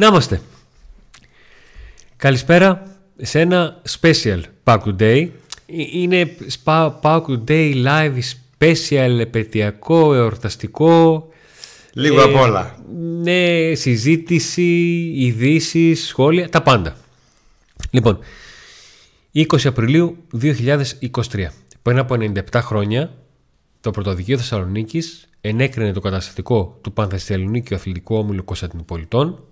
Να είμαστε. Καλησπέρα σε ένα special Pack Day. Είναι Pack Day live special, επαιτειακό, εορταστικό. Λίγο ε, απ' όλα. Ναι, συζήτηση, ειδήσεις, σχόλια, τα πάντα. Λοιπόν, 20 Απριλίου 2023. Πριν από 97 χρόνια, το Πρωτοδικείο Θεσσαλονίκης ενέκρινε το καταστατικό του Πανθεσσαλονίκη Αθλητικού Όμιλου Κωνσταντινούπολιτών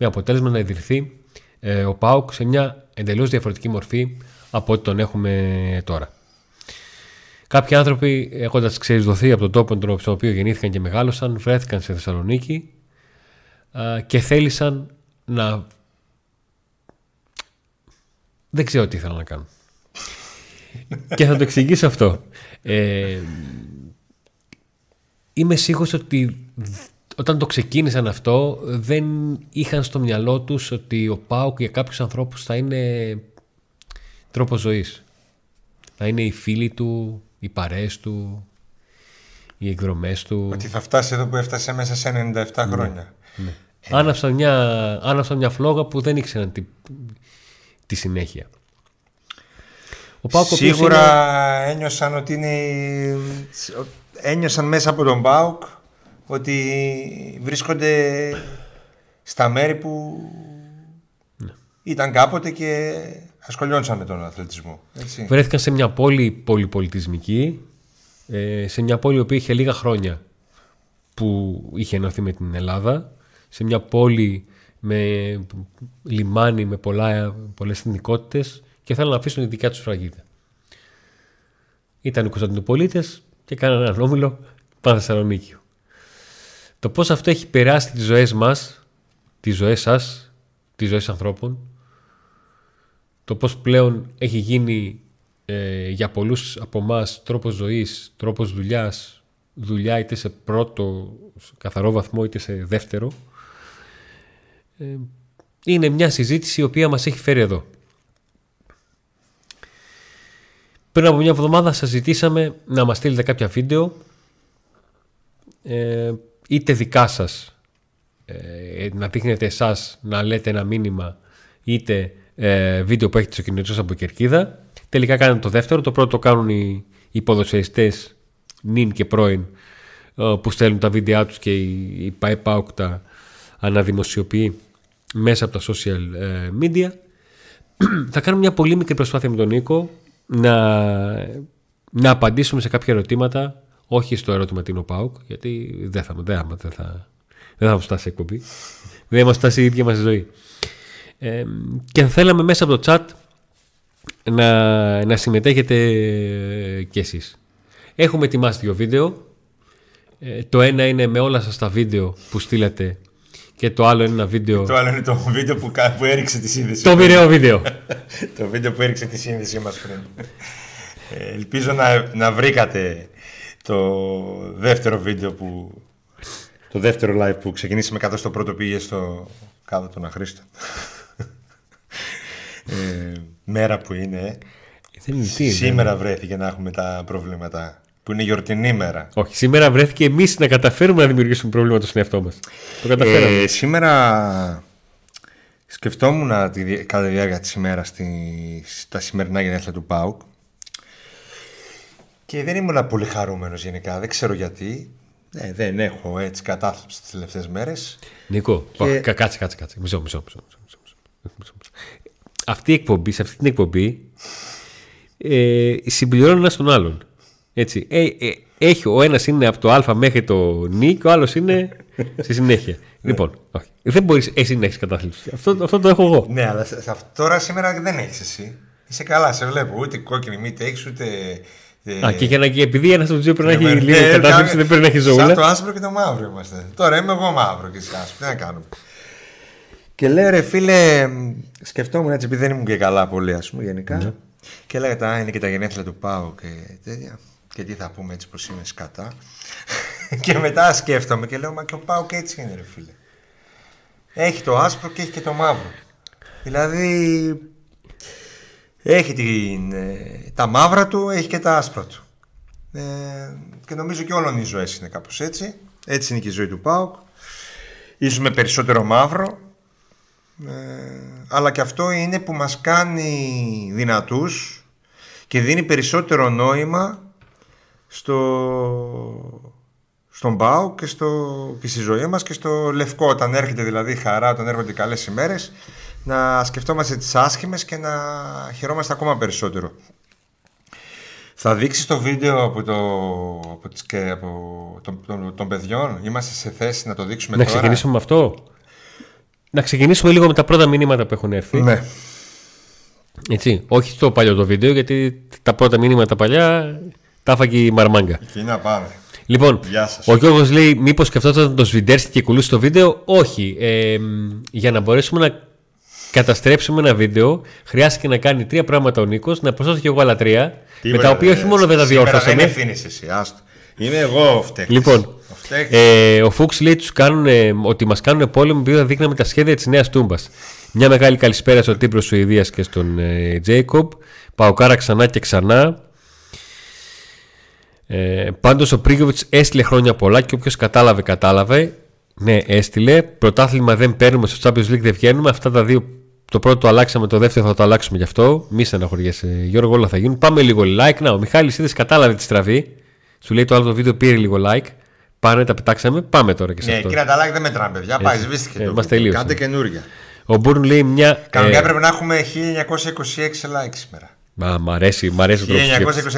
με αποτέλεσμα να ιδρυθεί ε, ο ΠΑΟΚ σε μια εντελώς διαφορετική μορφή από ό,τι τον έχουμε τώρα. Κάποιοι άνθρωποι, έχοντας ξερισδοθεί από τον τόπο στον οποίο γεννήθηκαν και μεγάλωσαν, βρέθηκαν στη Θεσσαλονίκη και θέλησαν να. Δεν ξέρω τι ήθελαν να κάνουν. και θα το εξηγήσω αυτό. Ε, είμαι σίγουρος ότι όταν το ξεκίνησαν αυτό δεν είχαν στο μυαλό τους ότι ο ΠΑΟΚ για κάποιους ανθρώπους θα είναι τρόπος ζωής. Θα είναι οι φίλοι του, οι παρέες του, οι εκδρομές του. Ότι θα φτάσει εδώ που έφτασε μέσα σε 97 ναι, χρόνια. Ναι. Ε. Άναψαν, μια, μια φλόγα που δεν ήξεραν τη, τη συνέχεια. Ο Σίγουρα είναι... ένιωσαν ότι είναι... Ένιωσαν μέσα από τον ΠΑΟΚ ότι βρίσκονται στα μέρη που ναι. ήταν κάποτε και ασχολιόντουσαν με τον αθλητισμό. Έτσι. Βρέθηκαν σε μια πόλη πολυπολιτισμική, ε, σε μια πόλη που είχε λίγα χρόνια που είχε ενωθεί με την Ελλάδα, σε μια πόλη με λιμάνι, με πολλά, πολλές εθνικότητες και θέλουν να αφήσουν τη δικιά τους φραγίδα. Ήταν οι Κωνσταντινοπολίτες και κάνανε έναν όμιλο πάνω Θεσσαλονίκη. Το πώς αυτό έχει περάσει τις ζωές μας, τις ζωές σας, τις ζωές ανθρώπων, το πώς πλέον έχει γίνει ε, για πολλούς από εμά τρόπος ζωής, τρόπος δουλειάς, δουλειά είτε σε πρώτο καθαρό βαθμό είτε σε δεύτερο, ε, είναι μια συζήτηση η οποία μας έχει φέρει εδώ. Πριν από μια εβδομάδα σας ζητήσαμε να μας στείλετε κάποια βίντεο ε, είτε δικά σας ε, να δείχνετε εσάς να λέτε ένα μήνυμα είτε ε, βίντεο που έχετε στο κινητό από κερκίδα. Τελικά κάνετε το δεύτερο. Το πρώτο το κάνουν οι, οι ποδοσφαιριστές νυν και πρώην ε, που στέλνουν τα βίντεο τους και η, η ΠΑΕΠΑΟΚ τα αναδημοσιοποιεί μέσα από τα social ε, media. Θα κάνουμε μια πολύ μικρή προσπάθεια με τον Νίκο να, να απαντήσουμε σε κάποια ερωτήματα όχι στο ερώτημα τι είναι ο ΠΑΟΚ, γιατί δεν θα, δεν, δεν θα, δεν θα μας φτάσει εκπομπή. δεν μας φτάσει η ίδια μας ζωή. Ε, και θα θέλαμε μέσα από το chat να, να συμμετέχετε κι εσείς. Έχουμε ετοιμάσει δύο βίντεο. Ε, το ένα είναι με όλα σας τα βίντεο που στείλατε και το άλλο είναι ένα βίντεο... Το άλλο είναι το βίντεο που, που έριξε τη σύνδεση. Το μοιραίο βίντεο. το βίντεο που έριξε τη σύνδεση μας πριν. Ε, ελπίζω να, να βρήκατε το δεύτερο βίντεο που... Το δεύτερο live που ξεκινήσαμε καθώς το πρώτο πήγε στο κάδο των Αχρήστων. ε, μέρα που είναι. σήμερα βρέθηκε να έχουμε τα προβλήματα. Που είναι γιορτινή μέρα. Όχι, σήμερα βρέθηκε εμείς να καταφέρουμε να δημιουργήσουμε προβλήματα στον εαυτό μας. Το καταφέραμε. Ε, σήμερα σκεφτόμουν τη, κατά τη διάρκεια της ημέρας στα σημερινά γενέθλια του ΠΑΟΚ και δεν ήμουν πολύ χαρούμενος γενικά. Δεν ξέρω γιατί. Ε, δεν έχω έτσι κατάθλιψη τις τελευταίες μέρες. Νίκο, και... κάτσε, κάτσε, κάτσε. Μισό, μισό, μισό. μισό, Αυτή η εκπομπή, σε αυτή την εκπομπή, ε, συμπληρώνει ένα τον άλλον. Έτσι. Ε, ε, έχει, ο ένας είναι από το Α μέχρι το Νι και ο άλλος είναι στη συνέχεια. Ναι. λοιπόν, όχι. δεν μπορείς εσύ να έχεις κατάθλιψη. Αυτό, αυτό το έχω εγώ. Ναι, αλλά τώρα σήμερα δεν έχεις εσύ. Είσαι καλά, σε βλέπω. Ούτε κόκκινη μύτη έχεις, ούτε ε, Α, και, για να, και επειδή ένας από τους δύο πρέπει να έχει ναι, λίγο ε, κατάθλιψη, δεν πρέπει να έχει ζωούλα. Σαν το άσπρο και το μαύρο είμαστε. Τώρα είμαι εγώ μαύρο και εσύ άσπρο. Τι να κάνουμε; Και λέω ρε φίλε, σκεφτόμουν έτσι επειδή δεν ήμουν και καλά πολύ, ας πούμε γενικά. Ναι. Και λέγα Α, είναι και τα γενέθλια του Πάου και τέτοια. Και τι θα πούμε έτσι πως είναι σκατά. και μετά σκέφτομαι και λέω Μα και ο Πάου και έτσι είναι, ρε φίλε. Έχει το άσπρο και έχει και το μαύρο. Δηλαδή έχει την, ε, τα μαύρα του, έχει και τα άσπρα του. Ε, και νομίζω και όλων οι ζωές είναι κάπως έτσι. Έτσι είναι και η ζωή του ΠΑΟΚ. Ίσως με περισσότερο μαύρο. Ε, αλλά και αυτό είναι που μας κάνει δυνατούς και δίνει περισσότερο νόημα στο, στον Πάο και, στο, και στη ζωή μας και στο Λευκό όταν έρχεται δηλαδή χαρά, όταν έρχονται οι καλές ημέρες να σκεφτόμαστε τις άσχημες και να χαιρόμαστε ακόμα περισσότερο. Θα δείξεις το βίντεο από, το, από, τις, και από των, των, των παιδιών; Είμαστε σε θέση να το δείξουμε να τώρα; Να ξεκινήσουμε με αυτό; Να ξεκινήσουμε λίγο με τα πρώτα μηνύματα που έχουν έρθει. Ναι. Έτσι. Όχι στο παλιό το βίντεο, γιατί τα πρώτα μηνύματα παλιά τα έφαγε η Μαρμάγκα. Εκεί να πάμε. Λοιπόν, ο Γιώργος λέει: Μήπως σκεφτόταν να το σβιντέρσει και κουλούσε το βίντεο; Όχι. Ε, για να μπορέσουμε να καταστρέψουμε ένα βίντεο, χρειάστηκε να κάνει τρία πράγματα ο Νίκος, να προσθέσω και εγώ άλλα τρία. με τα οποία όχι μόνο δεν τα διόρθωσαμε. Δεν ευθύνη εσύ, άστο. Είμαι εγώ ο φταίχτης. Λοιπόν, ε, ο Φούξ λέει τους κάνουν, ε, ότι μας κάνουν πόλεμο επειδή θα δείχναμε τα σχέδια της νέας τούμπας. Μια μεγάλη καλησπέρα στον Τύπρος Σουηδίας και στον ε, Τζέικομπ. Παοκάρα ξανά και ξανά. Ε, Πάντως ο Πρίγκοβιτ έστειλε χρόνια πολλά και όποιος κατάλαβε, κατάλαβε. Ναι, έστειλε. Πρωτάθλημα δεν παίρνουμε, στο Champions League δεν βγαίνουμε. Αυτά τα δύο, το πρώτο το αλλάξαμε, το δεύτερο θα το αλλάξουμε γι' αυτό. Μη στεναχωριέσαι, Γιώργο, όλα θα γίνουν. Πάμε λίγο like. Να, ο Μιχάλης είδες κατάλαβε τη στραβή. Σου λέει το άλλο το βίντεο πήρε λίγο like. Πάνε, τα πετάξαμε. Πάμε τώρα και σε ναι, αυτό. Κύριε, τα like δεν μετράνε, παιδιά. Πάει, σβήστηκε. Ε, το Κάντε καινούργια. Ο Μπούρν λέει μια. Κανονικά ε... πρέπει να έχουμε 1926 like σήμερα. Μα μ' αρέσει, μ' αρέσει 1920,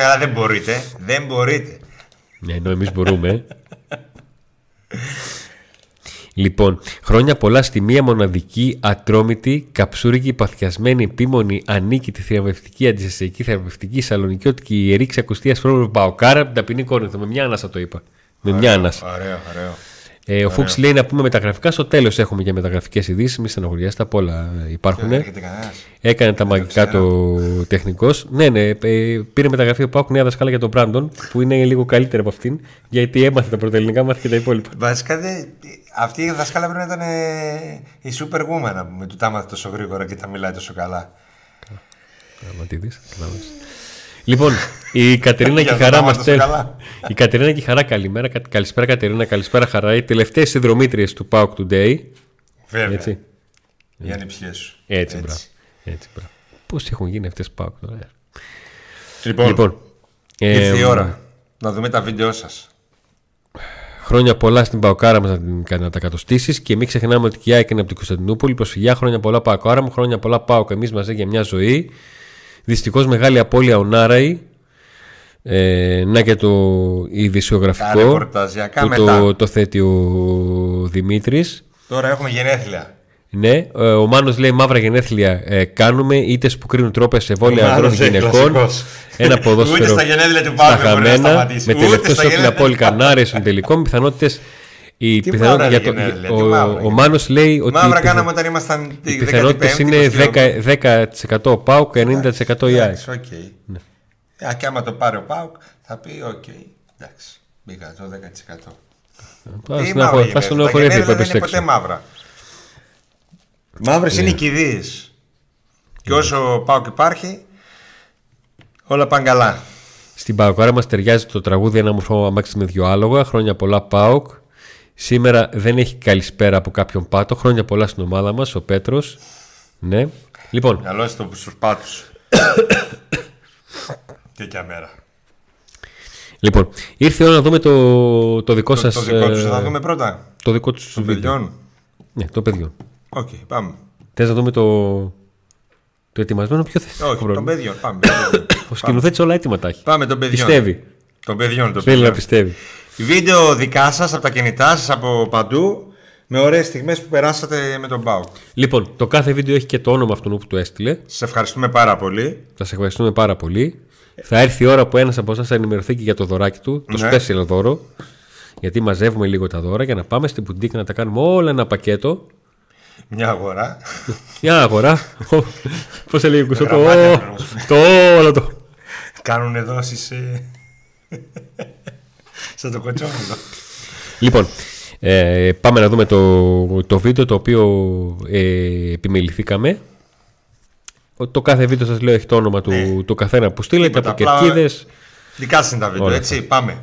αλλά δεν μπορείτε. Δεν μπορείτε. Ναι, ενώ εμείς μπορούμε. λοιπόν, χρόνια πολλά στη μία μοναδική, ατρόμητη, καψούρικη, παθιασμένη, επίμονη, ανίκητη, θεραπευτική, αντισυστατική, θεραπευτική, σαλονικιώτικη, ιερή ξακουστία σπρώμη Παοκάρα από την ταπεινή κόρνηθο. Με μια ανάσα το είπα. Με μια ανάσα. Ωραίο, ωραίο. Ε, ο Φούξ λέει να πούμε μεταγραφικά. Στο τέλος έχουμε και μεταγραφικές ειδήσεις. Μη στεναχωριάστε, απ' όλα υπάρχουν. Έκανε τα μαγικά το τεχνικός. Ναι, ναι, ε, πήρε μεταγραφή ο Πάουκ νέα δασκάλα για τον Μπράντον, που είναι λίγο καλύτερη από αυτήν, γιατί έμαθε τα πρωτελληνικά, μάθε και τα υπόλοιπα. Βασικά αυτή η δασκάλα πρέπει να ήταν η Superwoman με του τα μάθε τόσο γρήγορα και τα μιλάει τόσο καλά. Άμα τη δεις, Λοιπόν, η Κατερίνα και η Χαρά μας Η Κατερίνα και η Χαρά, καλημέρα. Καλησπέρα, Κατερίνα, καλησπέρα, Χαρά. Οι τελευταίες συνδρομήτριες του Pauk Today. Βέβαια. Έτσι. Οι ανιψιές σου. Έτσι, μπράβο. Έτσι, Πώς έχουν γίνει αυτές Pauk τώρα. Λοιπόν, λοιπόν ήρθε η ώρα να δούμε τα βίντεο σας. Χρόνια πολλά στην Παοκάρα μας να, να τα κατοστήσεις και μην ξεχνάμε ότι και η Άκη είναι από την Κωνσταντινούπολη. Προσφυγιά, χρόνια πολλά Παοκάρα μου, χρόνια πολλά Πάοκ εμείς μαζί για μια ζωή. Δυστυχώς μεγάλη απώλεια ο Νάραη. Ε, να και το ειδησιογραφικό που το, το θέτει ο Δημήτρης Τώρα έχουμε γενέθλια ναι, ε, ο Μάνος λέει μαύρα γενέθλια ε, κάνουμε είτε που κρίνουν τρόπες σε βόλια ανδρών γυναικών. Ένα ποδόσφαιρο στα γενέθλια του στα χαμένα. Με τελευταίο στην Απόλυ Κανάρες των τελικών πιθανότητες η πιθανότητα για το. Ο, ο, ο Μάνος λέει ότι. Μαύρα κάναμε όταν ήμασταν. Οι πιθανότητε είναι 10%, 10% ο ΠΑΟΚ και 90% η ΑΕΚ. Οκ. Ναι. Και άμα το πάρει ο ΠΑΟΚ θα πει: Οκ, εντάξει. Μπήκα το 10%. Τι μαύρα θα στον έχω Δεν είναι ποτέ μαύρα. Μαύρες είναι οι κηδείες. Και όσο ΠΑΟΚ υπάρχει, όλα πάνε καλά. Στην Παοκάρα μας ταιριάζει το τραγούδι Ένα όμορφο αμάξι με δυο άλογα. Χρόνια πολλά ΠΑΟΚ. Σήμερα δεν έχει καλησπέρα από κάποιον πάτο. Χρόνια πολλά στην ομάδα μας, ο Πέτρος. Ναι. Λοιπόν. Καλό στου πάτου. και μέρα. Λοιπόν, ήρθε η ώρα να δούμε το, το δικό σας. Το, δικό τους θα ε, δούμε πρώτα. Το δικό τους. Το παιδιών. Ναι, το παιδιών. Οκ, okay, πάμε. Θες να δούμε το. Το ετοιμασμένο, ποιο θες; Όχι, τον παιδιών. Πάμε. Ο σκηνοθέτης όλα έτοιμα τα έχει. Πάμε τον παιδιών. Πιστεύει. Τον παιδιών. Τον Θέλει να πιστεύει. Βίντεο δικά σας από τα κινητά σας από παντού με ωραίες στιγμές που περάσατε με τον Μπάου. Λοιπόν, το κάθε βίντεο έχει και το όνομα αυτού που το έστειλε. Σα ευχαριστούμε πάρα πολύ. Σας ευχαριστούμε πάρα πολύ. Θα έρθει η ώρα που ένας από εσάς θα ενημερωθεί και για το δωράκι του, το ναι. special δώρο. Γιατί μαζεύουμε λίγο τα δώρα για να πάμε στην πουτίκα να τα κάνουμε όλα ένα πακέτο. Μια αγορά. Μια αγορά. Πώς σε λέει ο Το όλο το. Κάνουν δόσεις. Σαν το κοτσόνιδο. Λοιπόν, ε, πάμε να δούμε το, το βίντεο το οποίο ε, επιμεληθήκαμε. Το κάθε βίντεο σας λέω έχει το όνομα του, ναι. του καθένα που στείλετε από κερκίδες. Δικά σας είναι τα βίντεο, έτσι. Πάμε.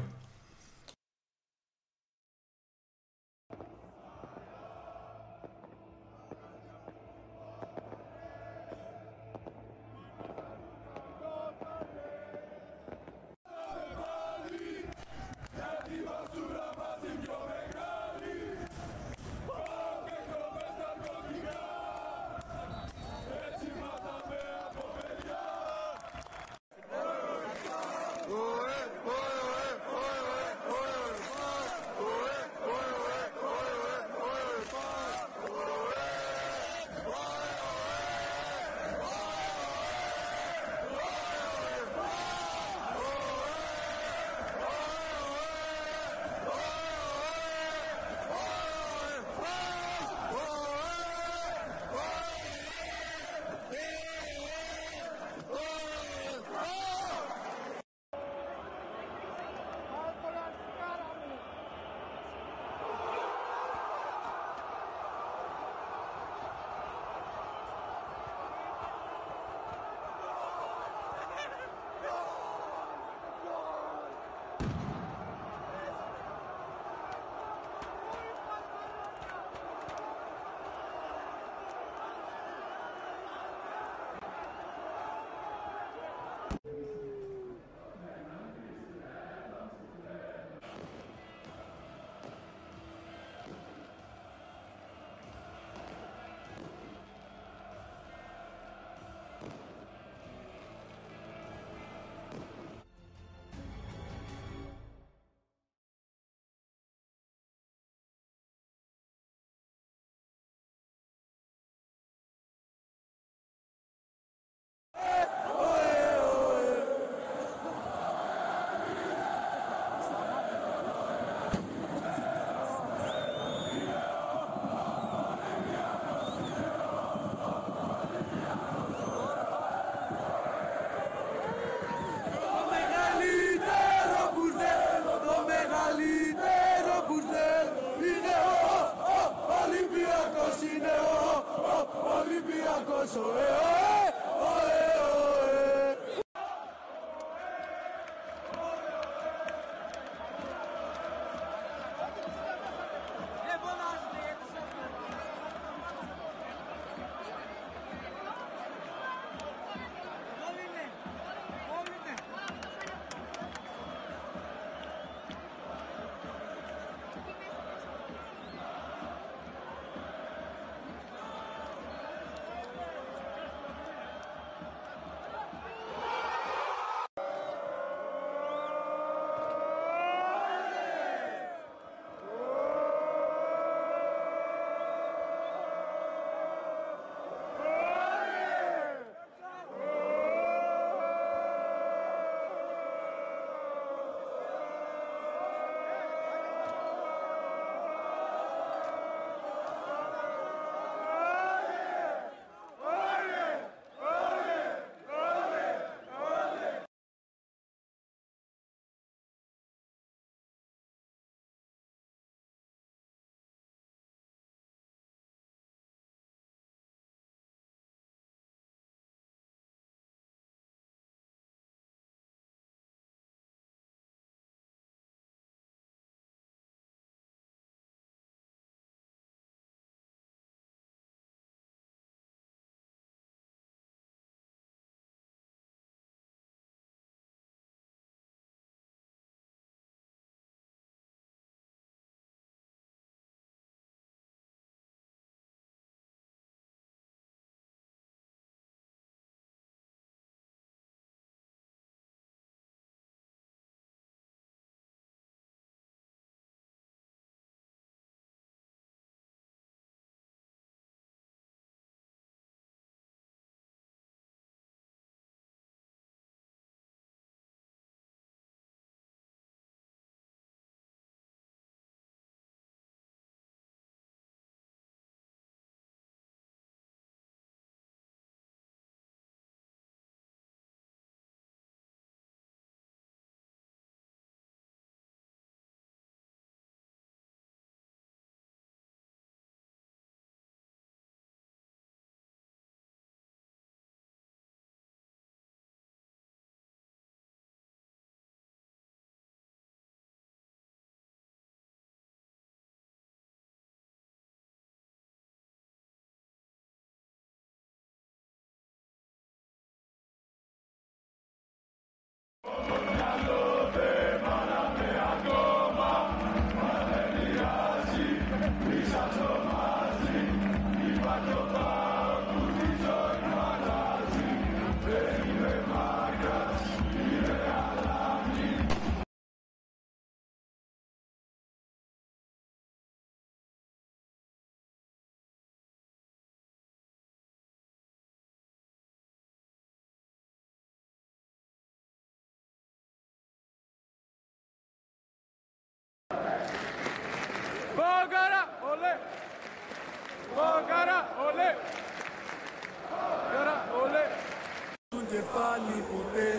Κεφάλι ποτέ.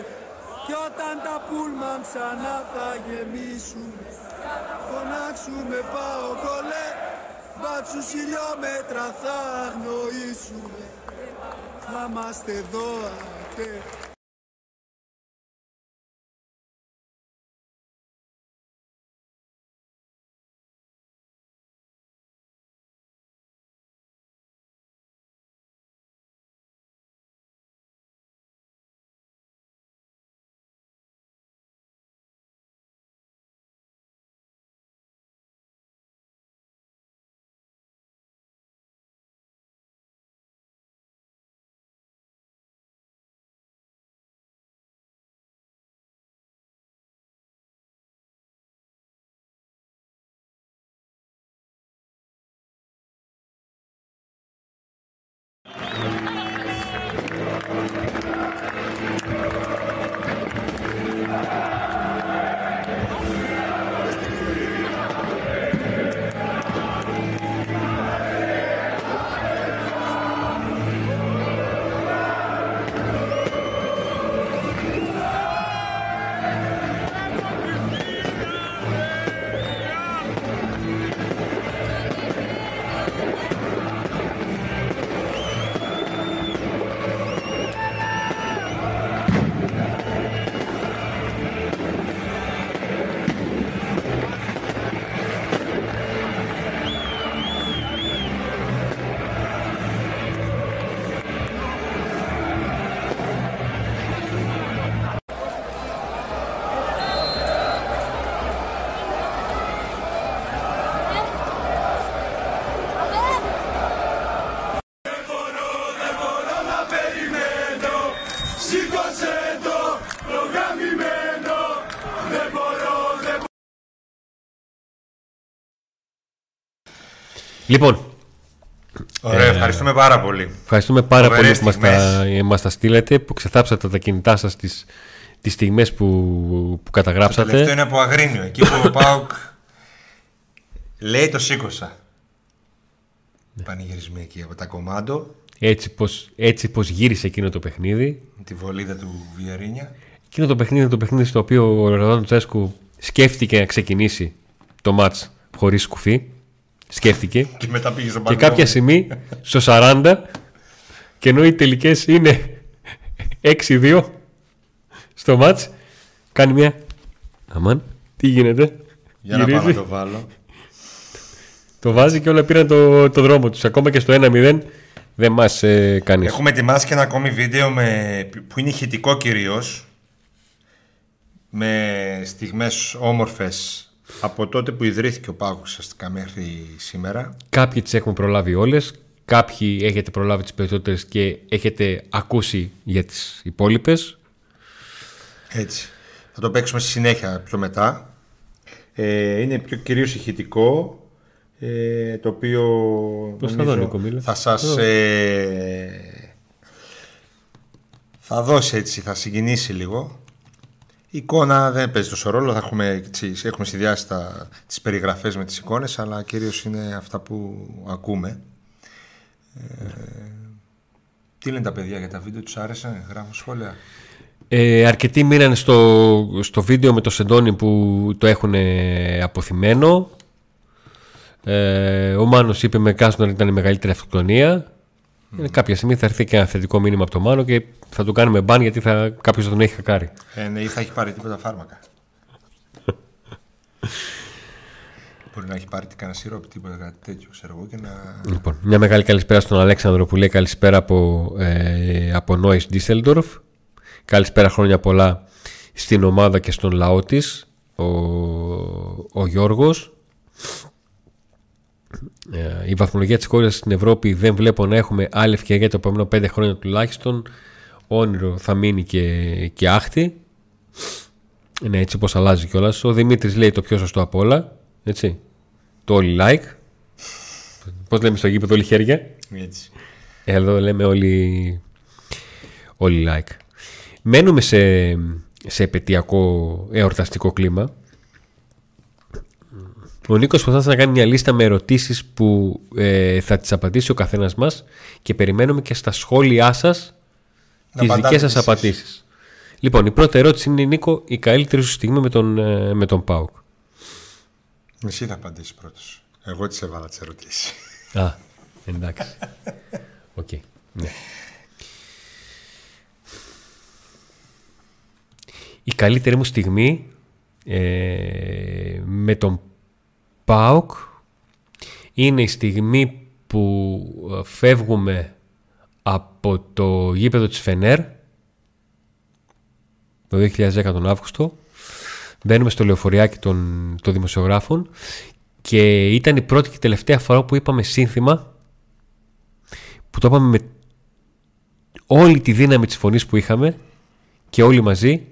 Κι όταν τα πούλμαν ξανά θα γεμίσουν Φωνάξουμε πάω κολέ Μπάτσους χιλιόμετρα θα αγνοήσουμε Θα είμαστε εδώ ατέ Λοιπόν, Ωραία, ευχαριστούμε πάρα πολύ. ευχαριστούμε πάρα Φοβερές πολύ που μας τα, στιγμές. ε, μας τα στείλετε, που ξεθάψατε τα κινητά σας τις, τις στιγμές που, που Το καταγράψατε. τελευταίο είναι από Αγρίνιο. Εκεί που ο Πάουκ λέει το σήκωσα. Πανηγυρισμοί εκεί από τα κομμάντο. Έτσι πως, έτσι πως γύρισε εκείνο το παιχνίδι. Με τη βολίδα του Βιερίνια. Εκείνο το παιχνίδι είναι το παιχνίδι στο οποίο ο Ροδάνο Τσέσκου σκέφτηκε να ξεκινήσει το μάτς χωρίς σκουφί. Σκέφτηκε. Και μετά πήγε στον Και κάποια στιγμή στο 40 και ενώ οι τελικές είναι 6-2 στο μάτς κάνει μια αμάν τι γίνεται; Για να γυρίζει, πάω να το βάλω. το βάζει και όλα πήραν το, το δρόμο τους ακόμα και στο 1-0 δεν μας ε, κάνει Έχουμε ετοιμάσει και ένα ακόμη βίντεο με, που είναι ηχητικό κυρίως. Με στιγμές όμορφες από τότε που ιδρύθηκε ο Πάουκ ουσιαστικά μέχρι σήμερα. κάποιοι τις έχουμε προλάβει όλες κάποιοι έχετε προλάβει τις περισσότερες και έχετε ακούσει για τις υπόλοιπες Έτσι. Θα το παίξουμε στη συνέχεια πιο μετά. Ε, είναι πιο κυρίως ηχητικό. Ε, το οποίο Προς τα νομίζω δω, Νίκο, μίλα. θα σας ε, θα δώσει έτσι, θα συγκινήσει λίγο. Η εικόνα δεν παίζει τόσο ρόλο, θα έχουμε, έτσι, έχουμε συνδυάσει τα, τις περιγραφές με τις εικόνες, αλλά κυρίως είναι αυτά που ακούμε. Ε, τι λένε τα παιδιά για τα βίντεο, τους άρεσαν, γράφουν σχόλια; Ε, αρκετοί μείναν στο, στο βίντεο με το Σεντόνι που το έχουν ε, αποθυμένο. Ε, ο Μάνος είπε με Κάσνορ ήταν η μεγαλύτερη αυτοκτονία. Ε, κάποια στιγμή θα έρθει και ένα θετικό μήνυμα από το Μάνο και θα του κάνουμε μπαν γιατί θα, κάποιος θα τον έχει χακάρει. Ε, ναι, ή θα έχει πάρει τίποτα φάρμακα. Μπορεί να έχει πάρει τι κανένα σιρόπι, τίποτα κάτι τέτοιο, ξέρω εγώ, και να. Λοιπόν, μια μεγάλη καλησπέρα στον Αλέξανδρο που λέει καλησπέρα από, ε, από Νόης Ντίσελντορφ. Καλησπέρα χρόνια πολλά στην ομάδα και στον λαό της, ο, ο Γιώργος. Ε, η βαθμολογία της χώρας στην Ευρώπη δεν βλέπω να έχουμε άλλη ευκαιρία το επόμενο πέντε χρόνια τουλάχιστον. Όνειρο θα μείνει και, και άχτη. Είναι έτσι πως αλλάζει κιόλας. Ο Δημήτρης λέει το πιο σωστό απ' όλα. Έτσι. Το όλοι like. Πώς λέμε στο γήπεδο όλοι χέρια. Έτσι. Εδώ λέμε όλοι, όλοι like. Μένουμε σε, σε επαιτειακό εορταστικό κλίμα. Ο Νίκος προσπάθησε να κάνει μια λίστα με ερωτήσεις που ε, θα τις απαντήσει ο καθένας μας και περιμένουμε και στα σχόλιά σας Να τις απαντάτε δικές σας κι εσείς. απαντήσεις. Λοιπόν, η πρώτη ερώτηση είναι Νίκο, η καλύτερη σου στιγμή με τον, ε, με τον ΠΑΟΚ. Εσύ θα απαντήσεις πρώτος. Εγώ τις έβαλα τις ερωτήσεις. Α, εντάξει. Οκ. ναι. Η καλύτερη μου στιγμή ε, με τον ΠΑΟΚ. Είναι η στιγμή που ε, φεύγουμε από το γήπεδο της Φενέρ. Το 2010 τον Αύγουστο. Μπαίνουμε στο λεωφοριάκι των, των δημοσιογράφων. Και ήταν η πρώτη και τελευταία φορά που είπαμε σύνθημα που το είπαμε με όλη τη δύναμη της φωνής που είχαμε και όλοι μαζί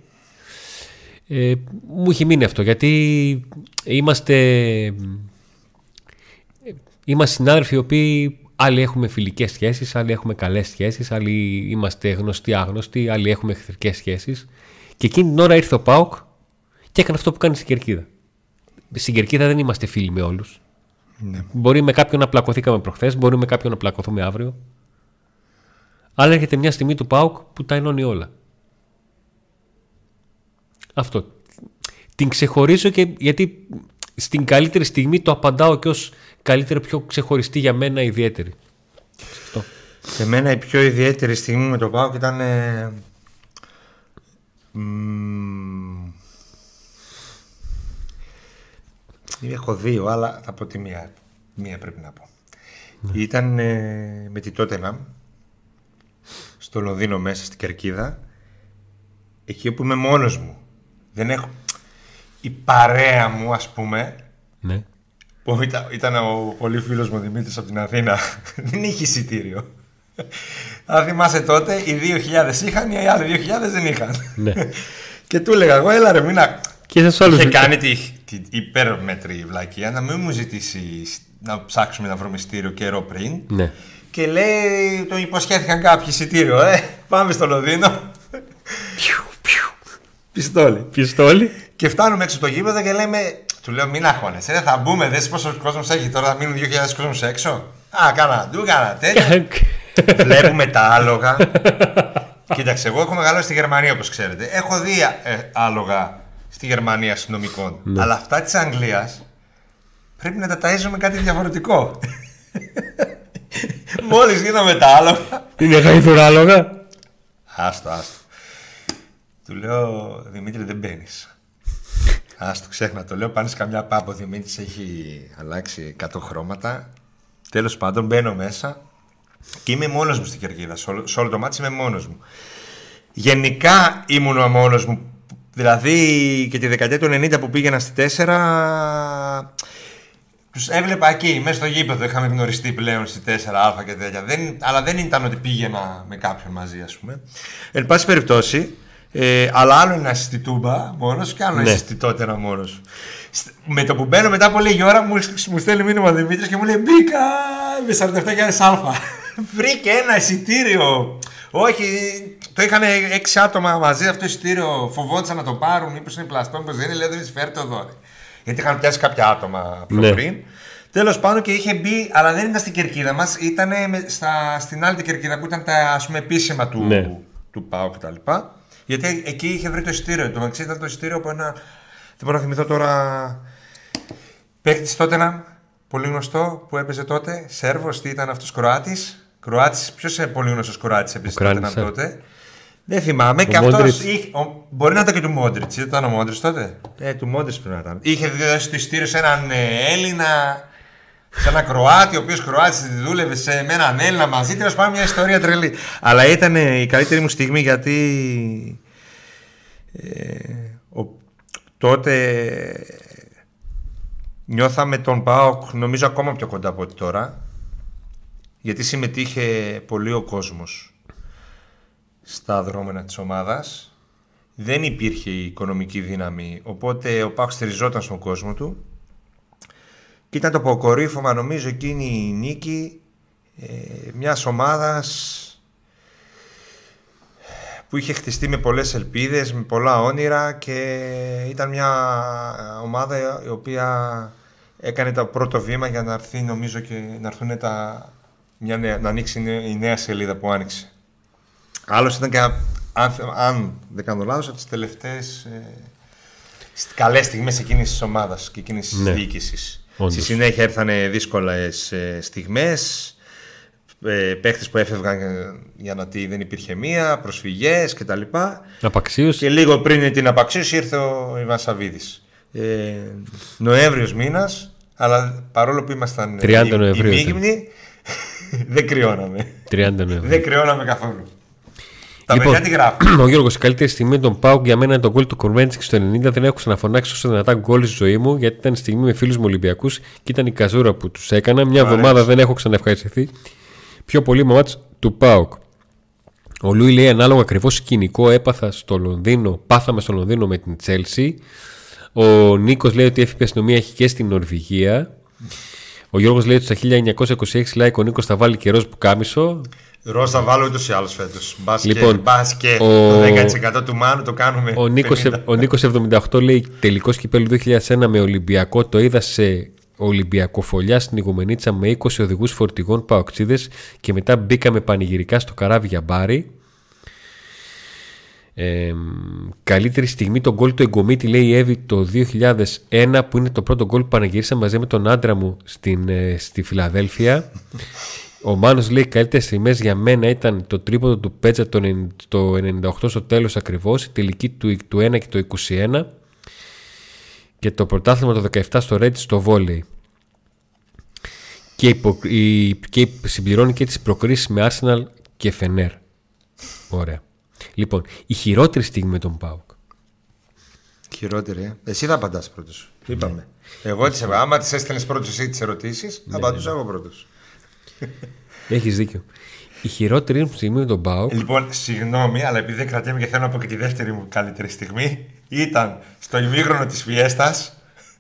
ε, μου έχει μείνει αυτό γιατί είμαστε είμαστε συνάδελφοι οι οποίοι άλλοι έχουμε φιλικές σχέσεις, άλλοι έχουμε καλές σχέσεις, άλλοι είμαστε γνωστοί άγνωστοι, άλλοι έχουμε εχθρικές σχέσεις και εκείνη την ώρα ήρθε ο ΠΑΟΚ και έκανε αυτό που κάνει στην Κερκίδα. Στην Κερκίδα δεν είμαστε φίλοι με όλους. Ναι. Μπορεί με κάποιον να πλακωθήκαμε προχθές, μπορεί με κάποιον να πλακωθούμε αύριο. Αλλά έρχεται μια στιγμή του ΠΑΟΚ που τα ενώνει όλα. Αυτό. Την ξεχωρίζω και γιατί στην καλύτερη στιγμή το απαντάω και ως καλύτερη πιο ξεχωριστή για μένα ιδιαίτερη. Αυτό. Εμένα η πιο ιδιαίτερη στιγμή με το ΠΑΟΚ ήταν. Ε, μ, έχω δύο, αλλά θα πω τη μία. Μία πρέπει να πω. Ήταν ε, με τη Τότεναμ στο Λονδίνο μέσα στην Κερκίδα εκεί όπου είμαι μόνος μου. Δεν έχω... Η παρέα μου ας πούμε Ναι. που ήταν, ήταν ο πολύ φίλος μου ο Δημήτρης από την Αθήνα δεν είχε εισιτήριο. Αν θυμάσαι τότε, οι 2.000 είχαν, οι άλλοι 2.000 δεν είχαν. Ναι. και του έλεγα εγώ, έλα ρε, μην α- Και σε άλλου. Είχε κάνει τη, τη υπέρμετρη βλακία να μην μου ζητήσει να ψάξουμε να βρούμε εισιτήριο καιρό πριν. Ναι. Και λέει, τον υποσχέθηκαν κάποιοι εισιτήριο, ε, πάμε στο Λονδίνο. Πιστόλι. Πιστόλι. Και φτάνουμε έξω από το γήπεδο και λέμε, του λέω μην αγχώνεσαι, ρε, θα μπούμε, δες πόσος κόσμος έχει τώρα, θα μείνουν 2.000 κόσμος έξω. Α, κάνα ντου, κάνα τέτοια. Βλέπουμε τα άλογα. Κοίταξε, εγώ έχω μεγαλώσει στη Γερμανία όπως ξέρετε. Έχω δει ε, άλογα στη Γερμανία αστυνομικών. Ναι. Αλλά αυτά της Αγγλίας πρέπει να τα ταΐζουμε κάτι διαφορετικό. Μόλις γίναμε τα άλογα. Είναι γαϊδουρά άλογα. Άστο, άστο. Του λέω, Δημήτρη δεν μπαίνεις. Άστο, ξέχνα το λέω. Πάνε καμιά πάμπο. Ο Δημήτρης έχει αλλάξει 100 χρώματα. Τέλος πάντων, μπαίνω μέσα και είμαι μόνος μου στην κερκίδα. Σε όλο, σε όλο το μάτι είμαι μόνος μου. Γενικά ήμουν ο μόνος μου. Δηλαδή και τη δεκαετία του 90 που πήγαινα στη 4 τους έβλεπα εκεί, μέσα στο γήπεδο. Είχαμε γνωριστεί πλέον στη 4α και τέτοια. Δεν, αλλά δεν ήταν ότι πήγαινα με κάποιον μαζί, ας πούμε. Εν πάση περιπτώσει, ε, αλλά άλλο είναι να είσαι στη τούμπα μόνος και άλλο να Ναι. είσαι στη τότερα μόνος. Με το που μπαίνω μετά από λίγη ώρα μου, μου στέλνει μήνυμα ο Δημήτρης και μου λέει Μπήκα με 47.000 αλφα. Βρήκε ένα εισιτήριο. Όχι, το είχαν έξι άτομα μαζί αυτό το εισιτήριο. Φοβόντουσαν να το πάρουν, μήπω είναι πλαστό, μήπω δεν είναι. Λέω δεν φέρει το δώρη. Γιατί είχαν πιάσει κάποια άτομα πιο Ναι. πριν. Τέλος πάνω και είχε μπει, αλλά δεν ήταν στην κερκίδα μας, ήταν στην άλλη την κερκίδα που ήταν τα ας πούμε, επίσημα του, Ναι. του ΠΑΟ κτλ. Γιατί εκεί είχε βρει το εισιτήριο. Το μεταξύ ήταν το εισιτήριο από ένα. Δεν μπορώ να θυμηθώ τώρα. Παίχτης τότε ένα πολύ γνωστό που έπαιζε τότε. Σέρβος, τι ήταν αυτός, Κροάτης. Κροάτης, ποιος είναι πολύ γνωστός Κροάτης έπαιζε Ο τότε Κράνης, να ε. τότε. Δεν θυμάμαι. και Ο αυτός. Μόντριτς. Μπορεί να ήταν και του Μόντριτς. Ήταν ο Μόντριτς τότε; Ε, του Μόντριτς πρέπει να ήταν. Είχε δώσει το εισιτήριο σε έναν ε, Έλληνα. Σε έναν Κροάτη, ο οποίος Κροάτης δούλευε σε, με έναν Έλληνα μαζί. Τέλο πάντων, μια ιστορία τρελή. Αλλά ήταν ε, η καλύτερη μου στιγμή γιατί. Ε, ο, τότε νιώθαμε τον ΠΑΟΚ νομίζω ακόμα πιο κοντά από ό,τι τώρα γιατί συμμετείχε πολύ ο κόσμος στα δρόμενα της ομάδας δεν υπήρχε η οικονομική δύναμη οπότε ο ΠΑΟΚ στηριζόταν στον κόσμο του και ήταν το αποκορύφωμα νομίζω εκείνη η νίκη ε, μιας ομάδας που είχε χτιστεί με πολλές ελπίδες, με πολλά όνειρα και ήταν μια ομάδα η οποία έκανε το πρώτο βήμα για να έρθει νομίζω και να έρθουν τα, μια νέα, να ανοίξει η νέα- η νέα σελίδα που άνοιξε. Άλλος ήταν και, αν, αν δεν κάνω λάθος, από τις τελευταίες ε, στις καλές στιγμές εκείνης της ομάδας και εκείνης της Ναι. διοίκησης. Όντως. Στη συνέχεια ήρθαν δύσκολες ε, στιγμές, ε, παίχτες που έφευγαν για να τι δεν υπήρχε μία, προσφυγές κτλ. Απαξίωση. Και λίγο πριν την απαξίωση ήρθε ο Ιβάν Σαββίδης. Ε, Νοέμβριος μήνας, αλλά παρόλο που ήμασταν 30 οι- Νοεμβρίου οι ήταν. μείγμνοι, δεν κρυώναμε. 30 Νοεμβρίου. δεν κρυώναμε καθόλου. Τα Λοιπόν, παιδιά τι γράφουν; ο Γιώργος, η καλύτερη στιγμή των Πάουκ για μένα είναι το γκολ του Κορμέντσικ στο 90. Δεν έχω ξαναφωνάξει όσο δυνατά γκολ στη ζωή μου, γιατί ήταν στιγμή με φίλους μου Ολυμπιακούς και ήταν η καζούρα που τους έκανα. Μια αρέσει. εβδομάδα δεν έχω ξαναευχαριστηθεί. Πιο πολύ με μάτς του Πάουκ. Ο Λούι λέει ανάλογα ακριβώς σκηνικό έπαθα στο Λονδίνο, πάθαμε στο Λονδίνο με την Τσέλσι. Ο Νίκος λέει ότι η έφυπη αστυνομία έχει και στην Νορβηγία. Ο Γιώργος λέει ότι στα 1926 like ο Νίκος θα βάλει καιρός που κάμισο. Ροζ θα βάλω ούτως ή άλλως φέτος. Μπας Λοιπόν, και, μπας και ο- το 10% του Μάνου το κάνουμε. Ο Νίκος, 50. ο Νίκος 78 λέει τελικός κυπέλου 2001 με Ολυμπιακό. Το είδα σε Ολυμπιακοφολιά στην Ιγουμενίτσα με 20 οδηγούς φορτηγών παοξίδες και μετά μπήκαμε πανηγυρικά στο καράβι για μπάρι. Ε, καλύτερη στιγμή το γκολ του Εγκομίτη λέει η Εύη το 2001 που είναι το πρώτο γκολ που πανηγύρισα μαζί με τον άντρα μου στην, ε, στη Φιλαδέλφια ο Μάνος λέει καλύτερες στιγμές για μένα ήταν το τρίποδο του Πέτσα το 90 το 98 στο τέλος ακριβώς η τελική του, του 1 και το 21 και το πρωτάθλημα το 17 στο Ρέτζι στο βόλεϊ και, υπο, η, και συμπληρώνει και τις προκρίσεις με Arsenal και Φενέρ ωραία λοιπόν η χειρότερη στιγμή με τον Πάουκ Χειρότερη, ε. Εσύ θα απαντάς πρώτος. Είπαμε. Εγώ τις άμα τις έστελνες πρώτος εσύ τις ερωτήσεις, θα απαντούσα εγώ πρώτος. Έχεις δίκιο. Η χειρότερη μου στιγμή με τον Πάοκ. Λοιπόν, συγγνώμη, αλλά επειδή δεν κρατιέμαι και θέλω να πω και τη δεύτερη μου καλύτερη στιγμή, ήταν στο ημίγρονο της Φιέστας.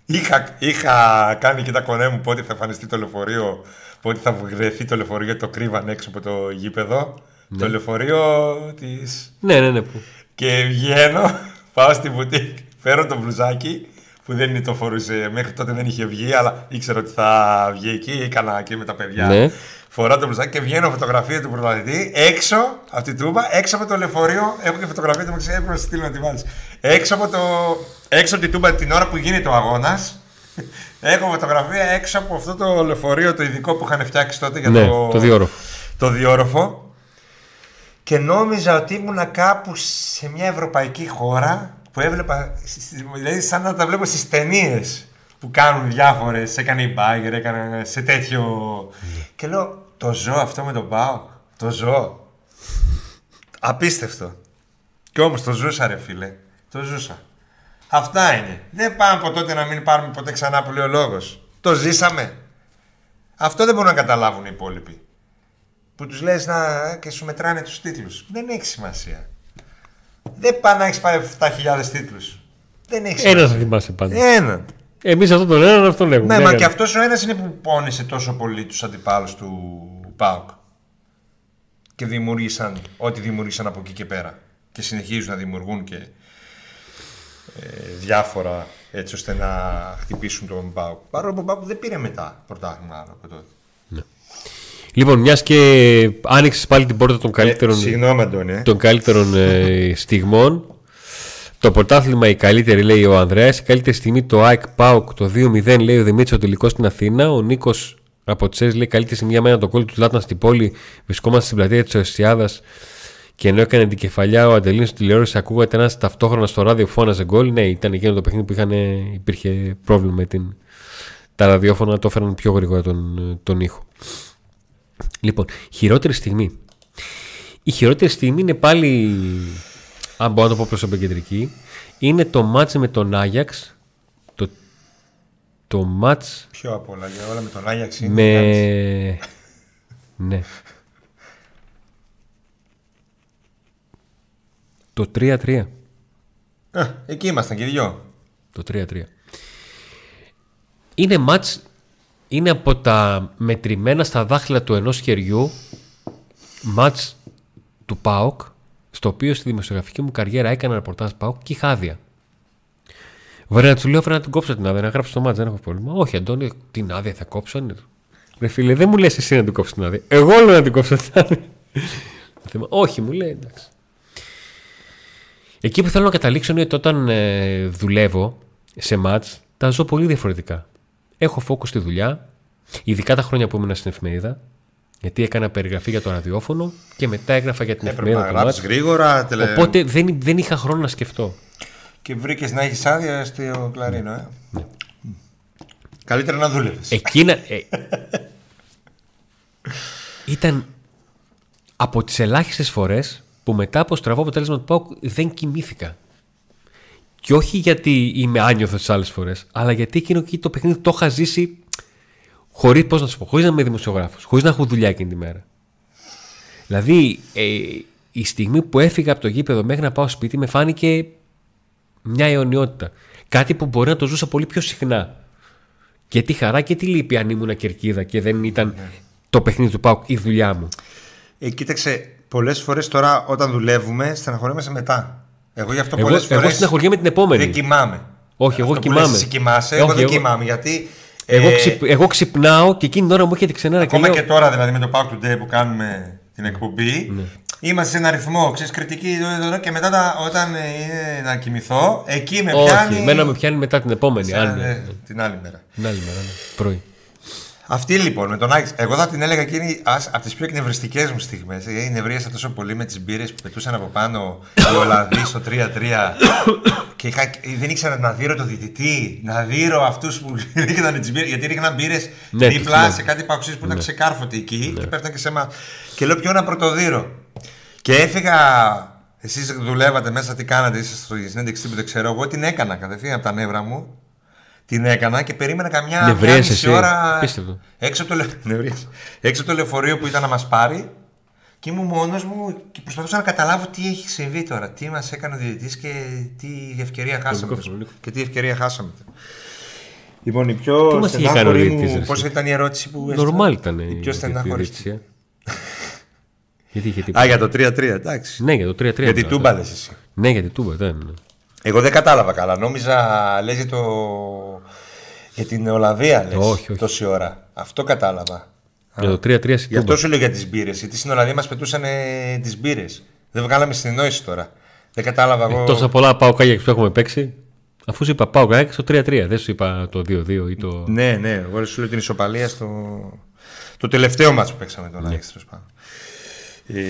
Είχα, είχα κάνει και τα κονέ μου πότε θα εμφανιστεί το λεωφορείο, πότε θα βρεθεί το λεωφορείο, γιατί το κρύβαν έξω από το γήπεδο. Το λεωφορείο τη. Ναι, ναι, ναι. Που... Και βγαίνω, πάω στη μπουτίκ, φέρω το μπλουζάκι που δεν το φορούσε. Μέχρι τότε δεν είχε βγει, αλλά ήξερα ότι θα βγει εκεί. Έκανα εκεί με τα παιδιά. Ναι. Φοράω το μπλουζάκι και βγαίνω φωτογραφία του πρωταθλητή έξω από την τούμπα, έξω από το λεωφορείο. Έχω και φωτογραφία του Μαξί, έπρεπε να στείλω να τη βάλεις. Έξω, από το... έξω από την τούμπα την ώρα που γίνεται ο αγώνας. Έχω φωτογραφία έξω από αυτό το λεωφορείο το ειδικό που είχαν φτιάξει τότε για Ναι, το, το διόροφο. το διόροφο. Και νόμιζα ότι ήμουνα κάπου σε μια ευρωπαϊκή χώρα που έβλεπα, δηλαδή σαν να τα βλέπω στις ταινίες που κάνουν διάφορες, έκανε η Μπάγκερ, έκανε σε τέτοιο... Και λέω, το ζω αυτό με τον Πάο, το ζω. Απίστευτο. Και όμως το ζούσα ρε φίλε, το ζούσα. Αυτά είναι. Δεν πάμε από τότε να μην πάρουμε ποτέ ξανά που λέει ο λόγος. Το ζήσαμε. Αυτό δεν μπορούν να καταλάβουν οι υπόλοιποι. Που τους λες να και σου μετράνε τους τίτλους. Δεν έχει σημασία. Δεν πάει να έχεις πάρει 7.000 τίτλους. Δεν έχεις Ένα θα σημασία. θυμάσαι πάντα. Έναν. Εμείς αυτόν τον έναν αυτόν λέγουμε. Ναι, Δεν μα έκανε. και αυτός ο ένας είναι που πόνισε τόσο πολύ τους αντιπάλους του ΠΑΟΚ. Και δημιούργησαν ό,τι δημιούργησαν από εκεί και πέρα. Και συνεχίζουν να δημιουργούν και ε, διάφορα έτσι ώστε να χτυπήσουν τον ΠΑΟΚ. Παρόλο που ο ΠΑΟΚ δεν πήρε μετά πρωτάθλημα από τότε. Λοιπόν, μιας και άνοιξες πάλι την πόρτα των καλύτερων, Ε, συγγνώμη, Αντώνη. ε. των καλύτερων ε, στιγμών. Το πρωτάθλημα η καλύτερη, λέει ο Ανδρέας. Η καλύτερη στιγμή το ΑΕΚ ΠΑΟΚ το 2-0, λέει ο Δημήτρης ο τελικό στην Αθήνα. Ο Νίκος από Τσέζ λέει καλύτερη στιγμή για μένα το κόλλο του Λάτνα στην πόλη. Βρισκόμαστε στην πλατεία της Οσιάδα και ενώ έκανε την κεφαλιά ο Αντελίνο στη τηλεόραση, ακούγατε ένας ταυτόχρονα στο ράδιο που φώναζε γκολ. Ναι, ήταν εκείνο το παιχνίδι που είχαν, υπήρχε πρόβλημα με την. Τα ραδιόφωνα το έφεραν πιο γρήγορα τον, τον ήχο. Λοιπόν, χειρότερη στιγμή. Η χειρότερη στιγμή είναι πάλι, αν μπορώ να το πω προσωπικεντρική, είναι το μάτς με τον Άγιαξ. Το, το μάτς Πιο απ' όλα για όλα με τον Άγιαξ είναι. με... ναι. Το 3-3. Α, εκεί ήμασταν και οι δυο. Το 3-3. Είναι μάτς, είναι από τα μετρημένα στα δάχτυλα του ενός χεριού μάτς του ΠΑΟΚ, στο οποίο στη δημοσιογραφική μου καριέρα έκανα ρεπορτάζ ΠΑΟΚ και είχα άδεια. Βέβαια, του λέω: Φέρα να την κόψω την άδεια, να γράψω το μάτς, δεν έχω πρόβλημα. Όχι, Αντώνη, την άδεια θα κόψω. Ναι. Ρε φίλε, δεν μου λες εσύ να την κόψω την άδεια. Εγώ λέω να την κόψω την άδεια. Το θέμα, Όχι, μου λέει, εντάξει. Εκεί που θέλω να καταλήξω είναι ότι όταν ε, δουλεύω σε μάτς, τα ζω πολύ διαφορετικά. Έχω φόκο στη δουλειά, ειδικά τα χρόνια που ήμουν στην εφημερίδα, γιατί έκανα περιγραφή για το ραδιόφωνο και μετά έγραφα για την Έπρεπε εφημερίδα να το γράψεις μάτς. γρήγορα. Τελε... Οπότε δεν, δεν είχα χρόνο να σκεφτώ. Και βρήκες να έχεις άδεια στο κλαρίνο, ε; Ναι. Καλύτερα να δούλευες. Εκείνα. ε, ήταν από τις ελάχιστες φορές που μετά από στραβό αποτέλεσμα του ΠΑΟΚ δεν κοιμήθηκα. Και όχι γιατί είμαι άνιωθος τις άλλες φορές, αλλά γιατί εκείνο εκεί το παιχνίδι το είχα ζήσει χωρίς, πώς να σου πω, χωρίς να είμαι δημοσιογράφος, χωρίς να έχω δουλειά εκείνη τη μέρα. Δηλαδή, ε, η στιγμή που έφυγα από το γήπεδο μέχρι να πάω σπίτι με φάνηκε μια αιωνιότητα. Κάτι που μπορεί να το ζούσα πολύ πιο συχνά. Και τη χαρά και τη λύπη αν ήμουν κερκίδα και δεν ήταν το παιχνίδι του ΠΑΟΚ η δουλειά μου. Ε, κοίταξε, πολλές φορές τώρα όταν δουλεύουμε, στεναχωριόμαστε μετά. Εγώ γι' αυτό Εγώ, πολλές φορές. εγώ συναχωριέμαι την επόμενη. Δεν κοιμάμαι. Όχι, εγώ Αυτό που κοιμάμαι. λες, εσύ κοιμάσαι, Όχι, εγώ δεν εγώ- κοιμάμαι. Γιατί. Εγώ, ε, ξυπ- εγώ ξυπνάω και εκείνη την ώρα μου έρχεται ξενέρα και Ακόμα λέω, και τώρα δηλαδή με το Pack Today που κάνουμε την εκπομπή, Ναι. είμαστε σε ένα ρυθμό, ξέρεις, κριτική εδώ, εδώ, και μετά τα- όταν ε, είναι να κοιμηθώ, εκεί με Όχι, πιάνει. εμένα με πιάνει μετά την επόμενη. Σαν, άλλη, ε, την άλλη μέρα. την άλλη μέρα, ναι. πρωί. Αυτή λοιπόν με τον Άκης, εγώ θα την έλεγα εκείνη από τις πιο εκνευριστικές μου στιγμές. Γιατί νευρίασα τόσο πολύ με τις μπύρες που πετούσαν από πάνω οι Ολλανδοί στο 3-3. και είχα, δεν ήξερα να δείρω το διτητή, να δείρω αυτούς που ρίχναν τις μπύρες. Γιατί ρίχναν μπύρες Ναι, το δίπλα θυμάμαι. σε κάτι παουξή που ήταν ξεκάρφωτοι εκεί και πέφτανε και σε εμά. Και λέω ποιο να πρωτοδείρω. Και έφυγα. Εσείς δουλεύατε μέσα, τι κάνατε, είστε στη συνέντευξη που δεν ξέρω. Εγώ την έκανα κατευθείαν από τα νεύρα μου. Την έκανα και περίμενα καμιά μια Νευρίασες μισή εσύ. ώρα Απίστευτο. έξω από, το, λε... Νευρίασα. έξω από το λεωφορείο που ήταν να μας πάρει Και ήμουν μόνος μου και προσπαθούσα να καταλάβω τι έχει συμβεί τώρα. Τι μας έκανε ο διαιτητής και τι ευκαιρία χάσαμε. μικρόφωνο, Νίκο. Και τι ευκαιρία χάσαμε. Λοιπόν, η πιο Τι μας είχε κάνει ο στενάχωρη διαιτητής, μου. ρε, Πώς εσύ; ήταν η ερώτηση που. έστειλα; Νορμάλ ήταν Η η πιο στενάχωρη. διαιτησία. Γιατί είχε τίποτα; Α, για το 3-3, εντάξει. Ναι, για το 3-3. Γιατί ήταν τούμπα αυτό. λες εσύ. Ναι, γιατί τούμπα ήταν. Εγώ δεν κατάλαβα καλά. Νόμιζα λες για, το... για την Ολλανδία λες, Όχι, όχι. τόση ώρα. Αυτό κατάλαβα. Για το 3-3 στη Γι' αυτό τούμπα. σου λέω για τις μπύρες. Γιατί στην Ολλανδία μας πετούσαν τις μπύρες. Δεν βγάλαμε συνεννόηση τώρα. Δεν κατάλαβα εγώ. Ε, Τόσα πολλά πάω κάγια που έχουμε παίξει. Αφού σου είπα πάω κάγια στο 3-3. Δεν σου είπα το 2-2 ή το. Ναι, ναι. Εγώ σου λέω την ισοπαλία στο. Το τελευταίο μάτσο που παίξαμε τον Άγιο τέλος πάντων. Ε,